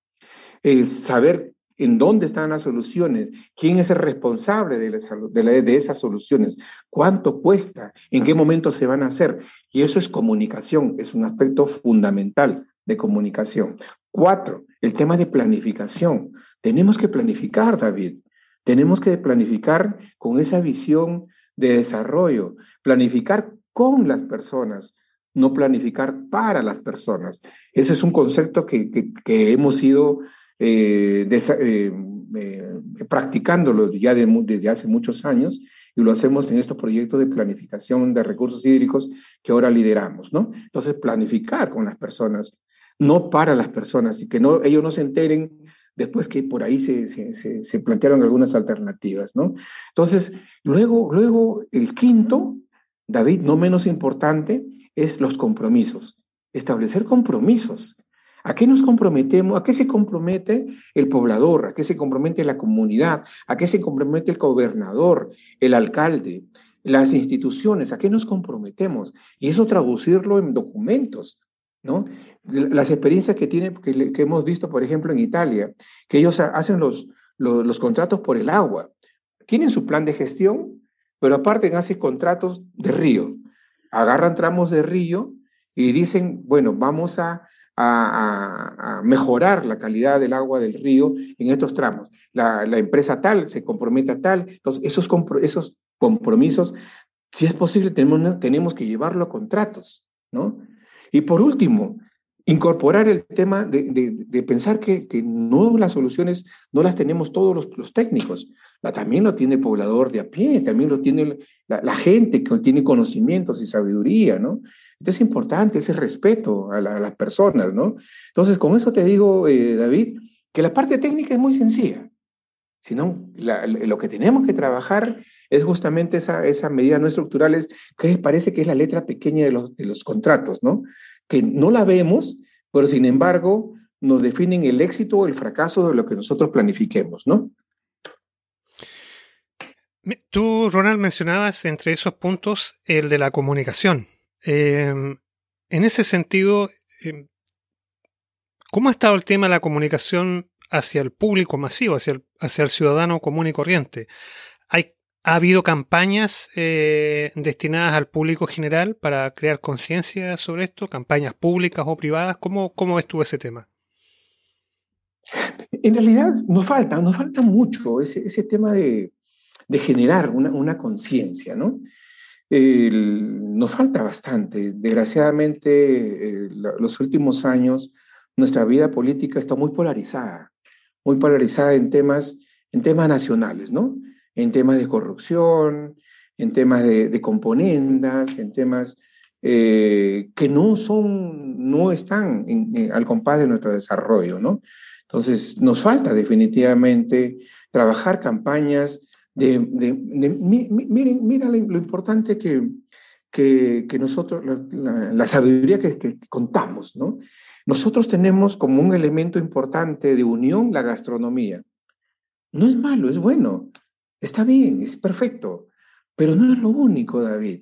saber en dónde están las soluciones, quién es el responsable de, de, esas soluciones, cuánto cuesta, en qué momento se van a hacer. Y eso es comunicación, es un aspecto fundamental de comunicación. Cuatro, el tema de planificación. Tenemos que planificar, David. Tenemos que planificar con esa visión de desarrollo, planificar con las personas, no planificar para las personas. Ese es un concepto que, que hemos ido eh, eh, eh, practicándolo ya desde hace muchos años y lo hacemos en estos proyectos de planificación de recursos hídricos que ahora lideramos, ¿no? Entonces, planificar con las personas, no para las personas y que no, ellos no se enteren después que por ahí se, se, se, plantearon algunas alternativas, ¿no? Entonces, luego, luego, el quinto, David, no menos importante, es los compromisos. Establecer compromisos. ¿A qué nos comprometemos? ¿A qué se compromete el poblador? ¿A qué se compromete la comunidad? ¿A qué se compromete el gobernador, el alcalde, las instituciones? ¿A qué nos comprometemos? Y eso traducirlo en documentos, ¿no? Las experiencias que, tiene, que, hemos visto, por ejemplo, en Italia, que ellos hacen los, los, contratos por el agua. Tienen su plan de gestión, pero aparte hacen contratos de río. Agarran tramos de río y dicen, bueno, vamos a a, mejorar la calidad del agua del río en estos tramos. La, empresa tal se compromete a tal. Entonces, esos, esos compromisos, si es posible, tenemos, tenemos que llevarlo a contratos, ¿no? Y por último, incorporar el tema de, pensar que, no las soluciones no las tenemos todos los, técnicos, la, también lo tiene el poblador de a pie, también lo tiene la, gente que tiene conocimientos y sabiduría, ¿no? Entonces es importante ese respeto a, las personas, ¿no? Entonces, con eso te digo, eh, David, que la parte técnica es muy sencilla, sino lo que tenemos que trabajar es justamente esa, esa medida no estructurales que parece que es la letra pequeña de los, de los contratos, ¿no? que no la vemos, pero sin embargo nos definen el éxito o el fracaso de lo que nosotros planifiquemos, ¿no? Tú, Ronald, mencionabas entre esos puntos el de la comunicación. Em, en ese sentido, em, ¿cómo ha estado el tema de la comunicación hacia el público masivo, hacia el, hacia el ciudadano común y corriente? ¿Hay ¿Ha habido campañas eh, destinadas al público general para crear conciencia sobre esto? ¿Campañas públicas o privadas? ¿Cómo, cómo estuvo ese tema? En realidad nos falta, nos falta mucho ese, ese tema de, de generar una, una conciencia, ¿no? nos falta bastante. Desgraciadamente, eh, los últimos años, nuestra vida política está muy polarizada, muy polarizada en temas, en temas nacionales, ¿no? En temas de corrupción, en temas de, componendas, en temas eh, que no son, no están al compás de nuestro desarrollo, ¿no? Entonces, nos falta definitivamente trabajar campañas de, miren, mira lo, importante que, que, nosotros, la, sabiduría que, que, contamos, ¿no? Nosotros tenemos como un elemento importante de unión la gastronomía. No es malo, es bueno, está bien, es perfecto, pero no es lo único, David.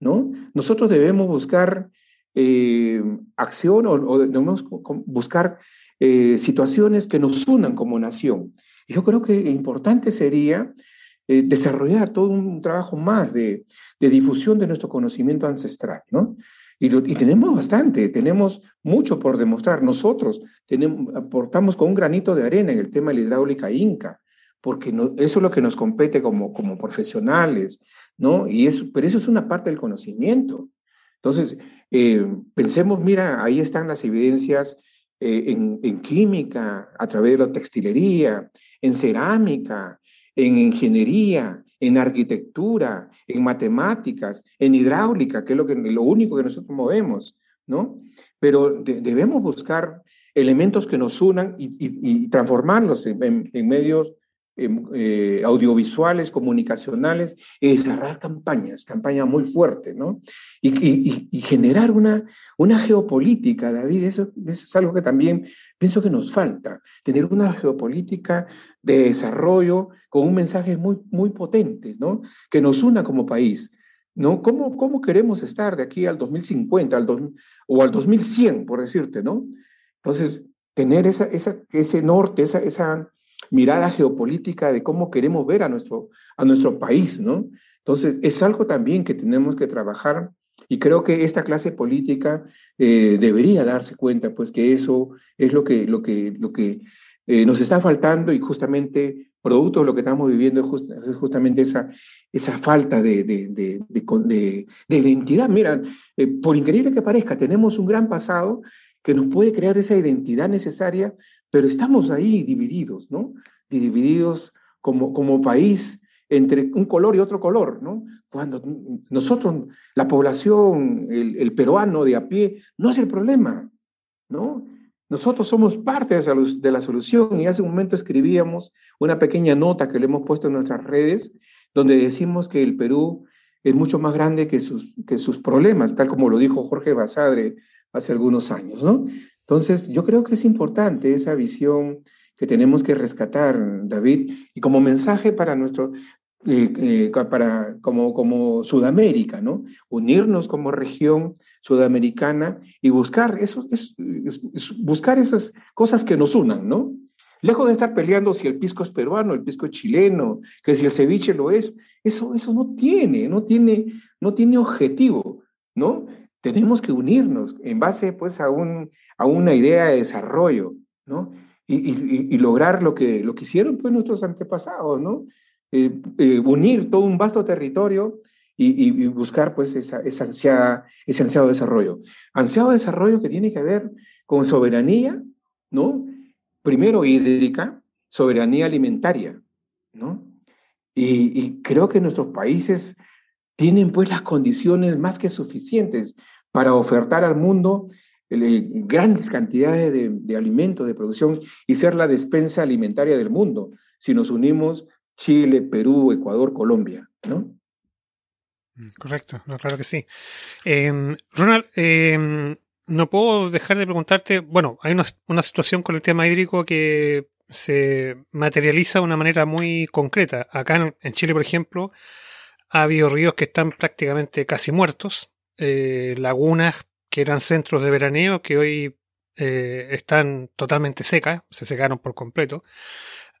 ¿no? Nosotros debemos buscar eh, acción o, debemos buscar eh, situaciones que nos unan como nación. Yo creo que importante sería eh, desarrollar todo un trabajo más de, difusión de nuestro conocimiento ancestral, ¿no? Y, tenemos bastante, tenemos mucho por demostrar. Nosotros aportamos con un granito de arena en el tema de la hidráulica inca, porque eso es lo que nos compete como, como profesionales, ¿no? Y eso, pero eso es una parte del conocimiento. Entonces, eh, pensemos, mira, ahí están las evidencias eh, en, en, química, a través de la textilería, en cerámica, en ingeniería, en arquitectura, en matemáticas, en hidráulica, que es lo, que, lo único que nosotros movemos, ¿no? Pero debemos buscar elementos que nos unan y, y, transformarlos en, en medios Em, eh, audiovisuales, comunicacionales, y cerrar campañas, campaña muy fuerte, ¿no? Y, generar una, una geopolítica, David, eso, es algo que también pienso que nos falta, tener una geopolítica de desarrollo con un mensaje muy, muy potente, ¿no? Que nos una como país. ¿no? ¿Cómo, ¿Cómo queremos estar de aquí al 2050 al o al 2100, por decirte, ¿no? Entonces, tener esa, esa, ese norte, esa, esa, mirada geopolítica de cómo queremos ver a nuestro, a nuestro país, ¿no? Entonces, es algo también que tenemos que trabajar y creo que esta clase política eh, debería darse cuenta, pues, que eso es lo que, lo que, lo que eh, nos está faltando y justamente producto de lo que estamos viviendo es, justamente esa, esa falta de, de, de, de identidad. Mira, eh, por increíble que parezca, tenemos un gran pasado que nos puede crear esa identidad necesaria pero estamos ahí divididos, ¿no? Divididos como, como país entre un color y otro color, ¿no? Cuando nosotros, la población, el, peruano de a pie, no es el problema, ¿no? Nosotros somos parte de la solución y hace un momento escribíamos una pequeña nota que le hemos puesto en nuestras redes donde decimos que el Perú es mucho más grande que sus, que sus problemas, tal como lo dijo Jorge Basadre hace algunos años, ¿no? Entonces, yo creo que es importante esa visión que tenemos que rescatar, David, y como mensaje para nuestro, eh, eh, para, como, Sudamérica, ¿no? Unirnos como región sudamericana y buscar, eso, es, buscar esas cosas que nos unan, ¿no? Lejos de estar peleando si el pisco es peruano, el pisco es chileno, que si el ceviche lo es, eso, eso no tiene, no tiene, no tiene objetivo, ¿no? Tenemos que unirnos en base pues a, un, a una idea de desarrollo, ¿no? Y, y, lograr lo que, lo que hicieron pues nuestros antepasados, ¿no? Eh, eh, unir todo un vasto territorio y, buscar pues esa, esa ansiada, ese ansiado desarrollo. Ansiado desarrollo que tiene que ver con soberanía, ¿no? Primero hídrica, soberanía alimentaria, ¿no? Y, creo que nuestros países tienen pues las condiciones más que suficientes para ofertar al mundo eh, grandes cantidades de, alimentos, de producción y ser la despensa alimentaria del mundo, si nos unimos Chile, Perú, Ecuador, Colombia, ¿no? Mm, correcto, claro que sí. Em, Ronald, em, no puedo dejar de preguntarte, bueno, hay una, situación con el tema hídrico que se materializa de una manera muy concreta. Acá en Chile, por ejemplo, ha habido ríos que están prácticamente casi muertos, eh, lagunas que eran centros de veraneo que hoy eh, están totalmente secas, se secaron por completo.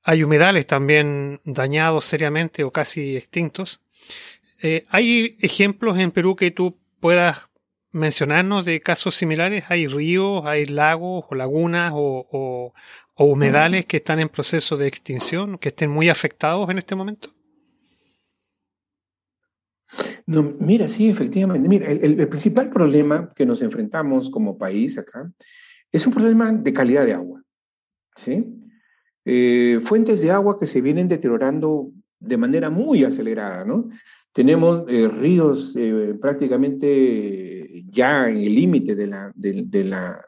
Hay humedales también dañados seriamente o casi extintos. Eh, ¿Hay ejemplos en Perú que tú puedas mencionarnos de casos similares? ¿Hay ríos, hay lagos o lagunas o humedales que están en proceso de extinción, que estén muy afectados en este momento? No, mira, sí, efectivamente. Mira, el, principal problema que nos enfrentamos como país acá es un problema de calidad de agua. ¿sí? Eh, fuentes de agua que se vienen deteriorando de manera muy acelerada, ¿no? Tenemos eh, ríos eh, prácticamente ya en el límite de la, de, la,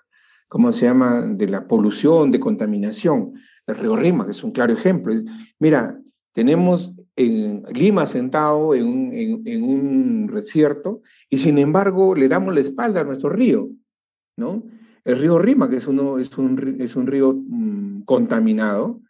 ¿cómo se llama?, de la polución, de contaminación. El río Rima, que es un claro ejemplo. Mira, tenemos en Lima sentado en un, en, un desierto y sin embargo le damos la espalda a nuestro río, ¿no? El río Rima, que es, uno, es, un, es un río mm, contaminado,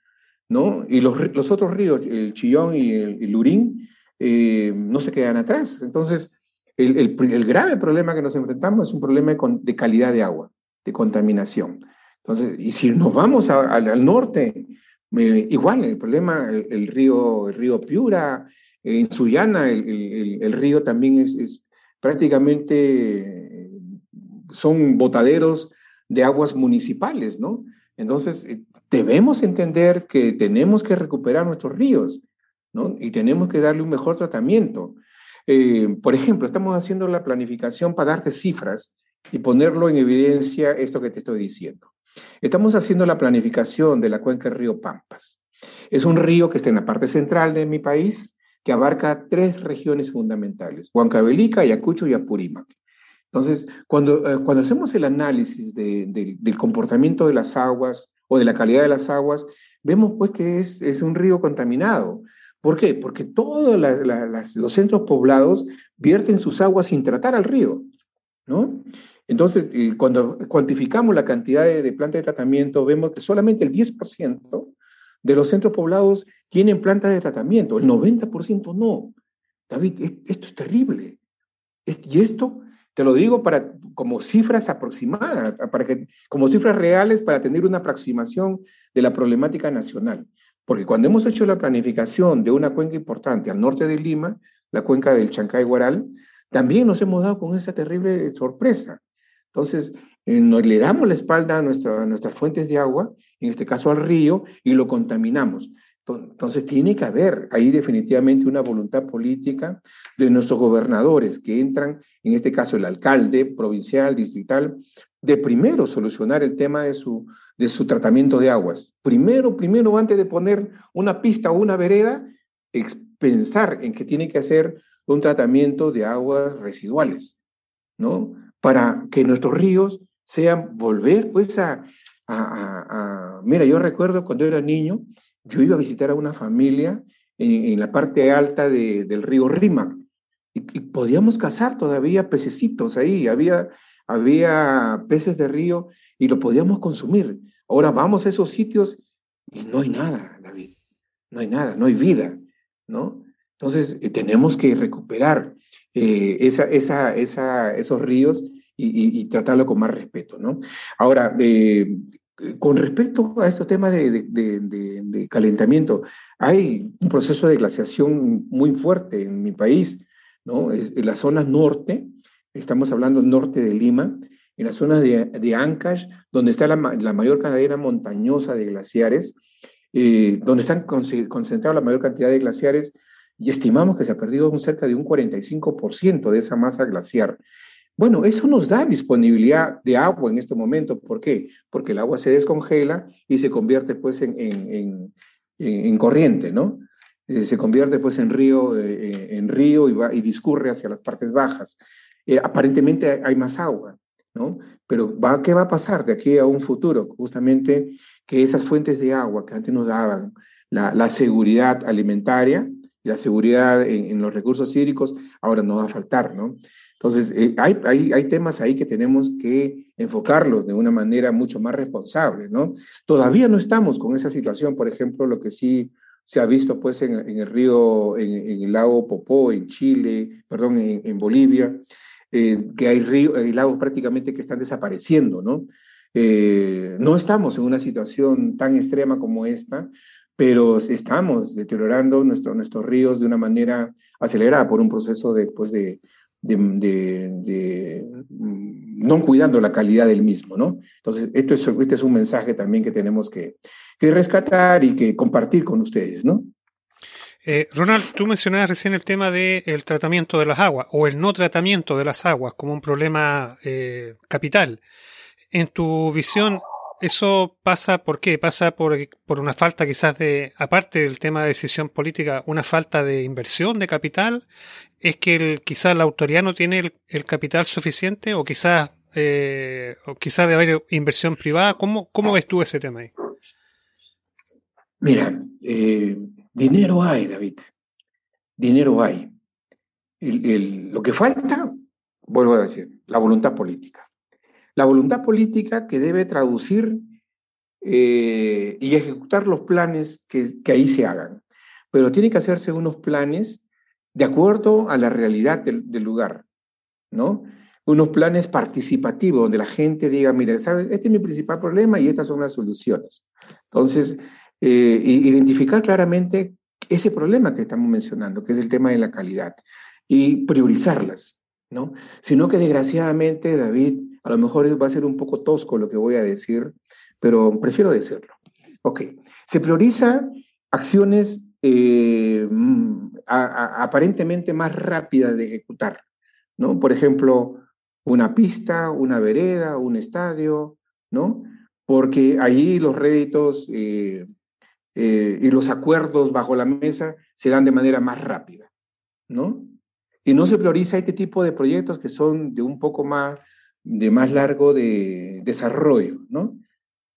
¿no? Y los, los, otros ríos, el Chillón y el, Lurín, eh, no se quedan atrás. Entonces, el, el, grave problema que nos enfrentamos es un problema de, calidad de agua, de contaminación. Entonces, y si nos vamos al norte, igual, el problema, el, río, el río Piura, en Sullana, el, río también es, prácticamente, son botaderos de aguas municipales, ¿no? Entonces, eh, debemos entender que tenemos que recuperar nuestros ríos, ¿no? Y tenemos que darle un mejor tratamiento. Eh, por ejemplo, estamos haciendo la planificación para darte cifras y ponerlo en evidencia esto que te estoy diciendo. Estamos haciendo la planificación de la cuenca del río Pampas. Es un río que está en la parte central de mi país, que abarca tres regiones fundamentales, Huancavelica, Ayacucho y Apurímac. Entonces, cuando, eh, cuando hacemos el análisis del comportamiento de las aguas o de la calidad de las aguas, vemos pues que es, es un río contaminado. ¿Por qué? Porque todos los centros poblados vierten sus aguas sin tratar al río, ¿no? Entonces, cuando cuantificamos la cantidad de, plantas de tratamiento, vemos que solamente el 10% de los centros poblados tienen plantas de tratamiento, el 90% no. David, esto es terrible. Y esto te lo digo para, como cifras aproximadas, para que, como cifras reales para tener una aproximación de la problemática nacional. Porque cuando hemos hecho la planificación de una cuenca importante al norte de Lima, la cuenca del Chancay-Guaral, también nos hemos dado con esa terrible sorpresa. Entonces, eh, nos, le damos la espalda a, nuestras fuentes de agua, en este caso al río, y lo contaminamos. Entonces, tiene que haber ahí definitivamente una voluntad política de nuestros gobernadores que entran, en este caso el alcalde provincial, distrital, de primero solucionar el tema de su, de su tratamiento de aguas. Primero, primero, antes de poner una pista o una vereda, pensar en que tiene que hacer un tratamiento de aguas residuales, ¿no? Para que nuestros ríos sean volver pues a, Mira, yo recuerdo cuando era niño, yo iba a visitar a una familia en, la parte alta del río Rímac y, podíamos cazar todavía pececitos ahí, había, había peces de río y lo podíamos consumir. Ahora vamos a esos sitios y no hay nada, David, no hay nada, no hay vida, ¿no? Entonces eh, tenemos que recuperar eh, esa, esa, esa, esos ríos y, tratarlo con más respeto, ¿no? Ahora, eh, con respecto a estos temas de, de, calentamiento, hay un proceso de glaciación muy fuerte en mi país, ¿no? Es, en la zona norte, estamos hablando norte de Lima, en la zona de, de Ancash, donde está la, la, mayor cadena montañosa de glaciares, eh, donde están concentrados la mayor cantidad de glaciares, y estimamos que se ha perdido un, cerca de un 45% de esa masa glaciar. Bueno, eso nos da disponibilidad de agua en este momento. ¿Por qué? Porque el agua se descongela y se convierte pues en, en, en, corriente, ¿no? Eh, se convierte pues en río, eh, en río y, va, y discurre hacia las partes bajas. Eh, aparentemente hay más agua, ¿no? Pero va, ¿qué va a pasar de aquí a un futuro? Justamente que esas fuentes de agua que antes nos daban la, seguridad alimentaria, la seguridad en, los recursos hídricos, ahora no va a faltar, ¿no? Entonces, eh, hay, hay, hay, temas ahí que tenemos que enfocarlos de una manera mucho más responsable, ¿no? Todavía no estamos con esa situación, por ejemplo, lo que sí se ha visto pues en, en el río, en, el lago Popó, en Chile, perdón, en, Bolivia, eh, que hay, río, hay lagos prácticamente que están desapareciendo, ¿no? Eh, no estamos en una situación tan extrema como esta, pero estamos deteriorando nuestro, nuestros ríos de una manera acelerada por un proceso de, pues de, de, mm, no cuidando la calidad del mismo, ¿no? Entonces, esto es, este es un mensaje también que tenemos que, que rescatar y que compartir con ustedes, ¿no? Eh, Ronald, tú mencionabas recién el tema del tratamiento de las aguas o el no tratamiento de las aguas como un problema eh, capital. En tu visión, eso pasa, ¿por qué? Pasa por, por una falta quizás de, aparte del tema de decisión política, una falta de inversión de capital. ¿Es que el, quizás la autoridad no tiene el, capital suficiente o quizás, eh, o quizás de haber inversión privada? ¿Cómo, cómo ves tú ese tema ahí? Mira, eh, dinero hay, David. Dinero hay. lo que falta, vuelvo a decir, la voluntad política. La voluntad política que debe traducir eh, y ejecutar los planes que, ahí se hagan. Pero tiene que hacerse unos planes de acuerdo a la realidad del, lugar, ¿no? Unos planes participativos donde la gente diga, mire, ¿sabes? Este es mi principal problema y estas son las soluciones. Entonces, eh, identificar claramente ese problema que estamos mencionando, que es el tema de la calidad, y priorizarlas, ¿no? Sino que desgraciadamente, David, a lo mejor va a ser un poco tosco lo que voy a decir, pero prefiero decirlo. Ok, se prioriza acciones eh, aparentemente más rápidas de ejecutar, ¿no? Por ejemplo, una pista, una vereda, un estadio, ¿no? Porque ahí los réditos eh, eh, y los acuerdos bajo la mesa se dan de manera más rápida, ¿no? Y no se prioriza este tipo de proyectos que son de un poco más de más largo de desarrollo, ¿no?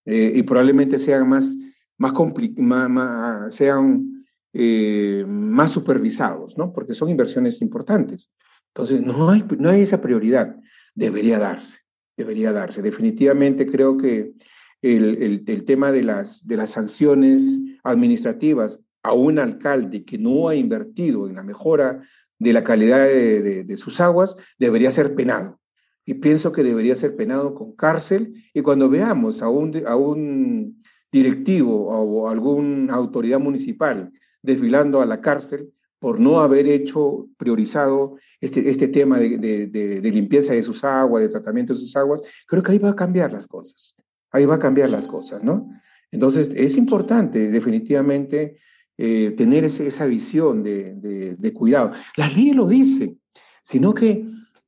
Eh, y probablemente sean más, más, más, sean eh, más supervisados, ¿no? Porque son inversiones importantes. Entonces, no hay, no hay esa prioridad. Debería darse, debería darse. Definitivamente creo que el, el, tema de las, de las sanciones administrativas a un alcalde que no ha invertido en la mejora de la calidad de, de sus aguas debería ser penado y pienso que debería ser penado con cárcel y cuando veamos a un, a un directivo o alguna autoridad municipal desfilando a la cárcel por no haber hecho priorizado este, este tema de, de, limpieza de sus aguas, de tratamiento de sus aguas, creo que ahí va a cambiar las cosas. Ahí va a cambiar las cosas, ¿no? Entonces, es importante definitivamente eh, tener esa visión de, de, cuidado. Las leyes lo dicen, sino que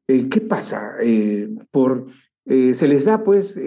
eh, ¿qué pasa? Eh, por, eh, se les da pues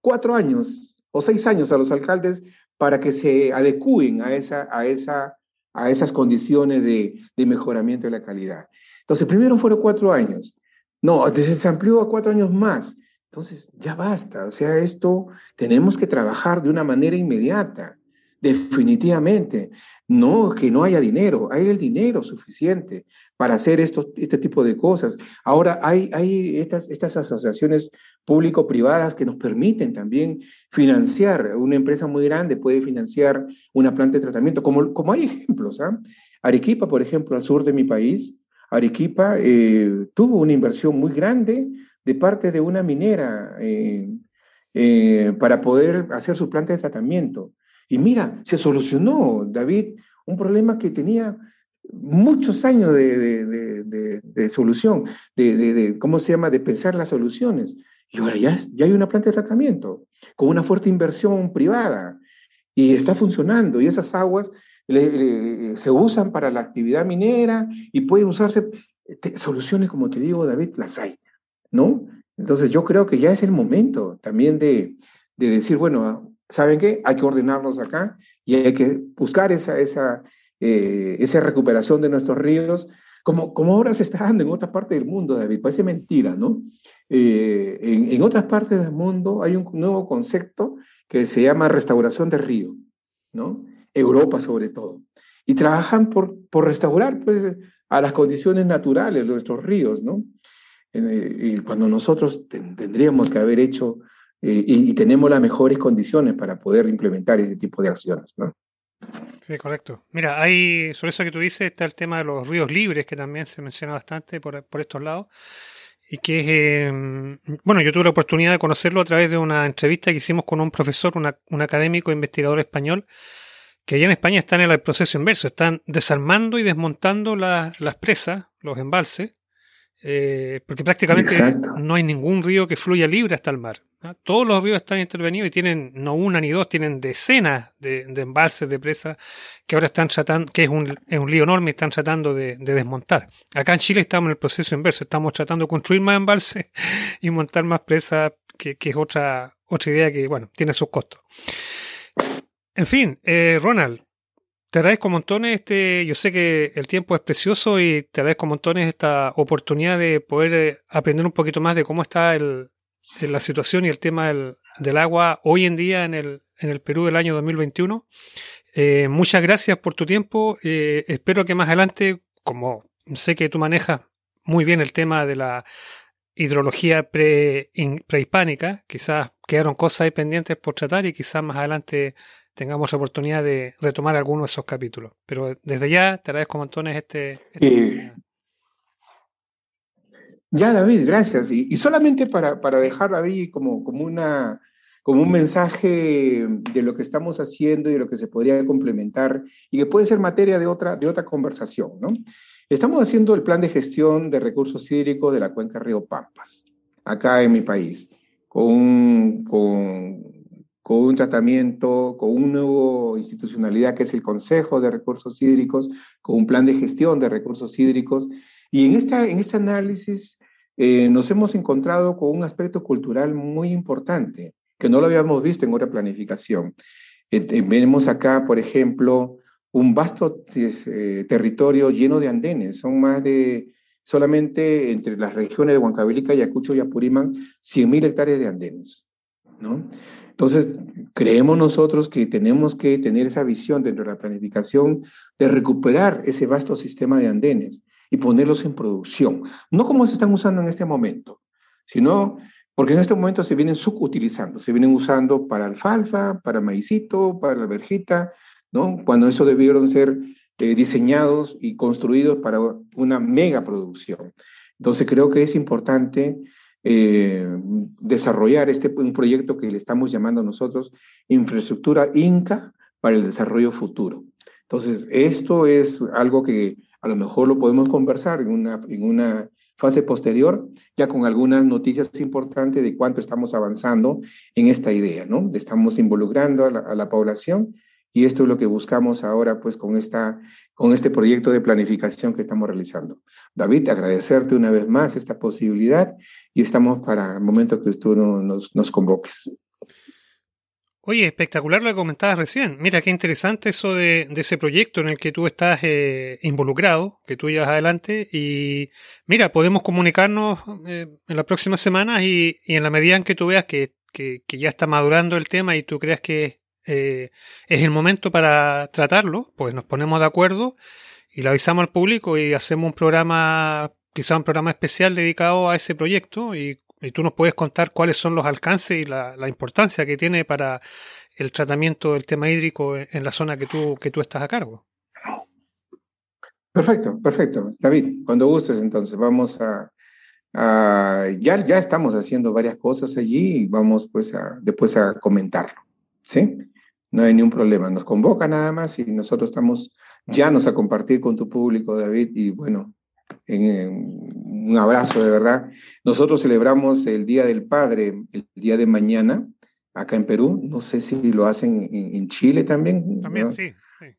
cuatro años o seis años a los alcaldes para que se adecúen a, esa, a, esa, a esas condiciones de, de mejoramiento de la calidad. Entonces, primero fueron cuatro años. No, se amplió a cuatro años más. Entonces, ya basta. O sea, esto tenemos que trabajar de una manera inmediata, definitivamente. No que no haya dinero, hay el dinero suficiente para hacer estos, este tipo de cosas. Ahora hay, hay estas, estas asociaciones público-privadas que nos permiten también financiar. Una empresa muy grande puede financiar una planta de tratamiento, como, como hay ejemplos. ¿ah? Arequipa, por ejemplo, al sur de mi país, Arequipa eh, tuvo una inversión muy grande de parte de una minera eh, eh, para poder hacer su planta de tratamiento. Y mira, se solucionó, David, un problema que tenía muchos años de, solución, de, ¿cómo se llama?, de pensar las soluciones. Y ahora ya, ya hay una planta de tratamiento con una fuerte inversión privada y está funcionando y esas aguas se usan para la actividad minera y pueden usarse. soluciones, como te digo, David, las hay, ¿no? Entonces yo creo que ya es el momento también de, decir, bueno, ¿saben qué? Hay que ordenarnos acá y hay que buscar esa, esa, eh, esa recuperación de nuestros ríos, como, como ahora se está dando en otras partes del mundo, David, parece mentira, ¿no? Eh, en, en, otras partes del mundo hay un nuevo concepto que se llama restauración de río, ¿no? Europa sobre todo. Y trabajan por, por restaurar, pues, a las condiciones naturales nuestros ríos, ¿no? Eh, y cuando nosotros tendríamos que haber hecho y, y, tenemos las mejores condiciones para poder implementar ese tipo de acciones, ¿no? Sí, correcto. Mira, hay, sobre eso que tú dices, está el tema de los ríos libres, que también se menciona bastante por, por estos lados. Y que es, eh, bueno, yo tuve la oportunidad de conocerlo a través de una entrevista que hicimos con un profesor, un académico investigador español, que allá en España están en el proceso inverso, están desarmando y desmontando las presas, los embalses, eh, porque prácticamente no hay ningún río que fluya libre hasta el mar. Todos los ríos están intervenidos y tienen no una ni dos, tienen decenas de, embalses de presas que ahora están tratando, que es un, es un lío enorme, están tratando de, desmontar. Acá en Chile estamos en el proceso inverso, estamos tratando de construir más embalses y montar más presas, que, es otra, otra idea que, bueno, tiene sus costos. En fin, eh, Ronald, te agradezco montones. Este, yo sé que el tiempo es precioso y te agradezco montones esta oportunidad de poder eh, aprender un poquito más de cómo está el, la situación y el tema del, agua hoy en día en el, en el Perú del año 2021. Eh, muchas gracias por tu tiempo. Eh, espero que más adelante, como sé que tú manejas muy bien el tema de la hidrología pre, prehispánica, quizás quedaron cosas pendientes por tratar y quizás más adelante tengamos oportunidad de retomar algunos de esos capítulos. Pero desde ya te agradezco montones este... este ya, David, gracias. Y, solamente para, para dejar ahí como, como, una, como un mensaje de lo que estamos haciendo y de lo que se podría complementar y que puede ser materia de otra, de otra conversación, ¿no? Estamos haciendo el plan de gestión de recursos hídricos de la cuenca Río Pampas, acá en mi país, con, con con un tratamiento, con una nueva institucionalidad que es el Consejo de Recursos Hídricos, con un plan de gestión de recursos hídricos. Y en, esta, en este análisis eh, nos hemos encontrado con un aspecto cultural muy importante, que no lo habíamos visto en otra planificación. Eh, vemos acá, por ejemplo, un vasto eh, territorio lleno de andenes. Son más de, solamente entre las regiones de Huancavelica, Ayacucho y Apurímac, 100.000 hectáreas de andenes. ¿no? Entonces, creemos nosotros que tenemos que tener esa visión dentro de la planificación de recuperar ese vasto sistema de andenes y ponerlos en producción, no como se están usando en este momento, sino porque en este momento se vienen subutilizando, se vienen usando para alfalfa, para maicito, para la verjita, ¿no? Cuando eso debieron ser eh, diseñados y construidos para una mega producción. Entonces creo que es importante eh, desarrollar este, un proyecto que le estamos llamando nosotros infraestructura Inca para el desarrollo futuro. Entonces, esto es algo que a lo mejor lo podemos conversar en una, en una fase posterior, ya con algunas noticias importantes de cuánto estamos avanzando en esta idea, ¿no? Estamos involucrando a la, a la población y esto es lo que buscamos ahora, pues, con, esta, con este proyecto de planificación que estamos realizando. David, agradecerte una vez más esta posibilidad y estamos para el momento que tú nos, nos convoques. Oye, espectacular lo que comentabas recién. Mira, qué interesante eso de, ese proyecto en el que tú estás eh, involucrado, que tú llevas adelante. Y mira, podemos comunicarnos eh, en las próximas semanas y, y, en la medida en que tú veas que, que, ya está madurando el tema y tú creas que eh, es el momento para tratarlo, pues nos ponemos de acuerdo y lo avisamos al público y hacemos un programa, quizá un programa especial dedicado a ese proyecto y, tú nos puedes contar cuáles son los alcances y la, importancia que tiene para el tratamiento del tema hídrico en, la zona que tú, que tú estás a cargo. Perfecto, perfecto. David, cuando gustes entonces vamos a, ya, ya estamos haciendo varias cosas allí y vamos pues a, después a comentarlo. ¿Sí? No hay ningún problema. Nos convoca nada más y nosotros estamos llanos a compartir con tu público, David, y bueno, un abrazo de verdad. Nosotros celebramos el Día del Padre el día de mañana acá en Perú. No sé si lo hacen en, Chile también. También, sí,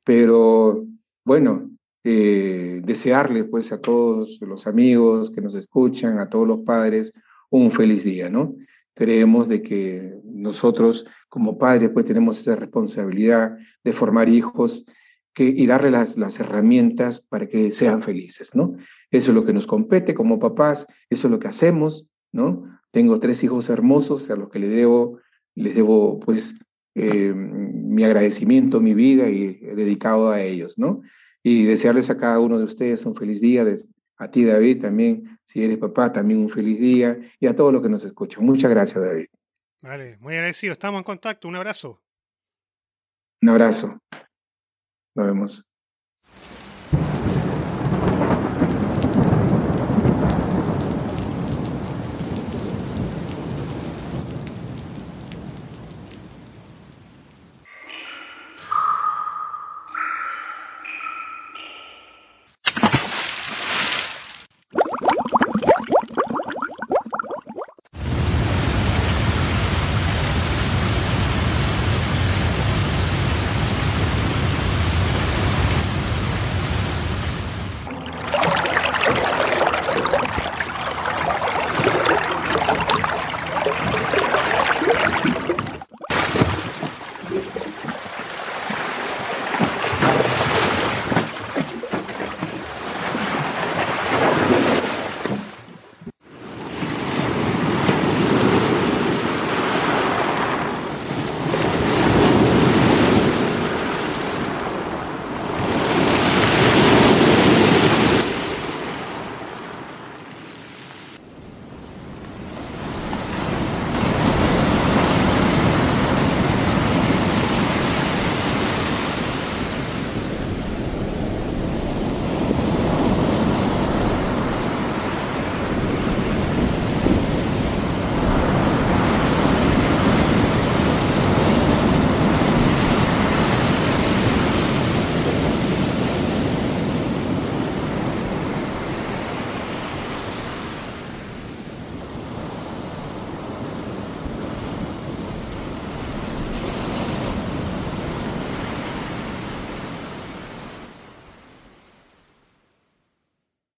Pero bueno, eh, desearle pues a todos los amigos que nos escuchan, a todos los padres, un feliz día, ¿no? Creemos de que nosotros como padres pues tenemos esa responsabilidad de formar hijos y darle las, las herramientas para que sean felices, ¿no? Eso es lo que nos compete como papás, eso es lo que hacemos, ¿no? Tengo tres hijos hermosos a los que les debo, les debo pues eh, mi agradecimiento, mi vida y dedicado a ellos, ¿no? Y desearles a cada uno de ustedes un feliz día, a ti David también, si eres papá, también un feliz día y a todos los que nos escuchan. Muchas gracias David. Vale, muy agradecido. Estamos en contacto. Un abrazo. Un abrazo. Nos vemos.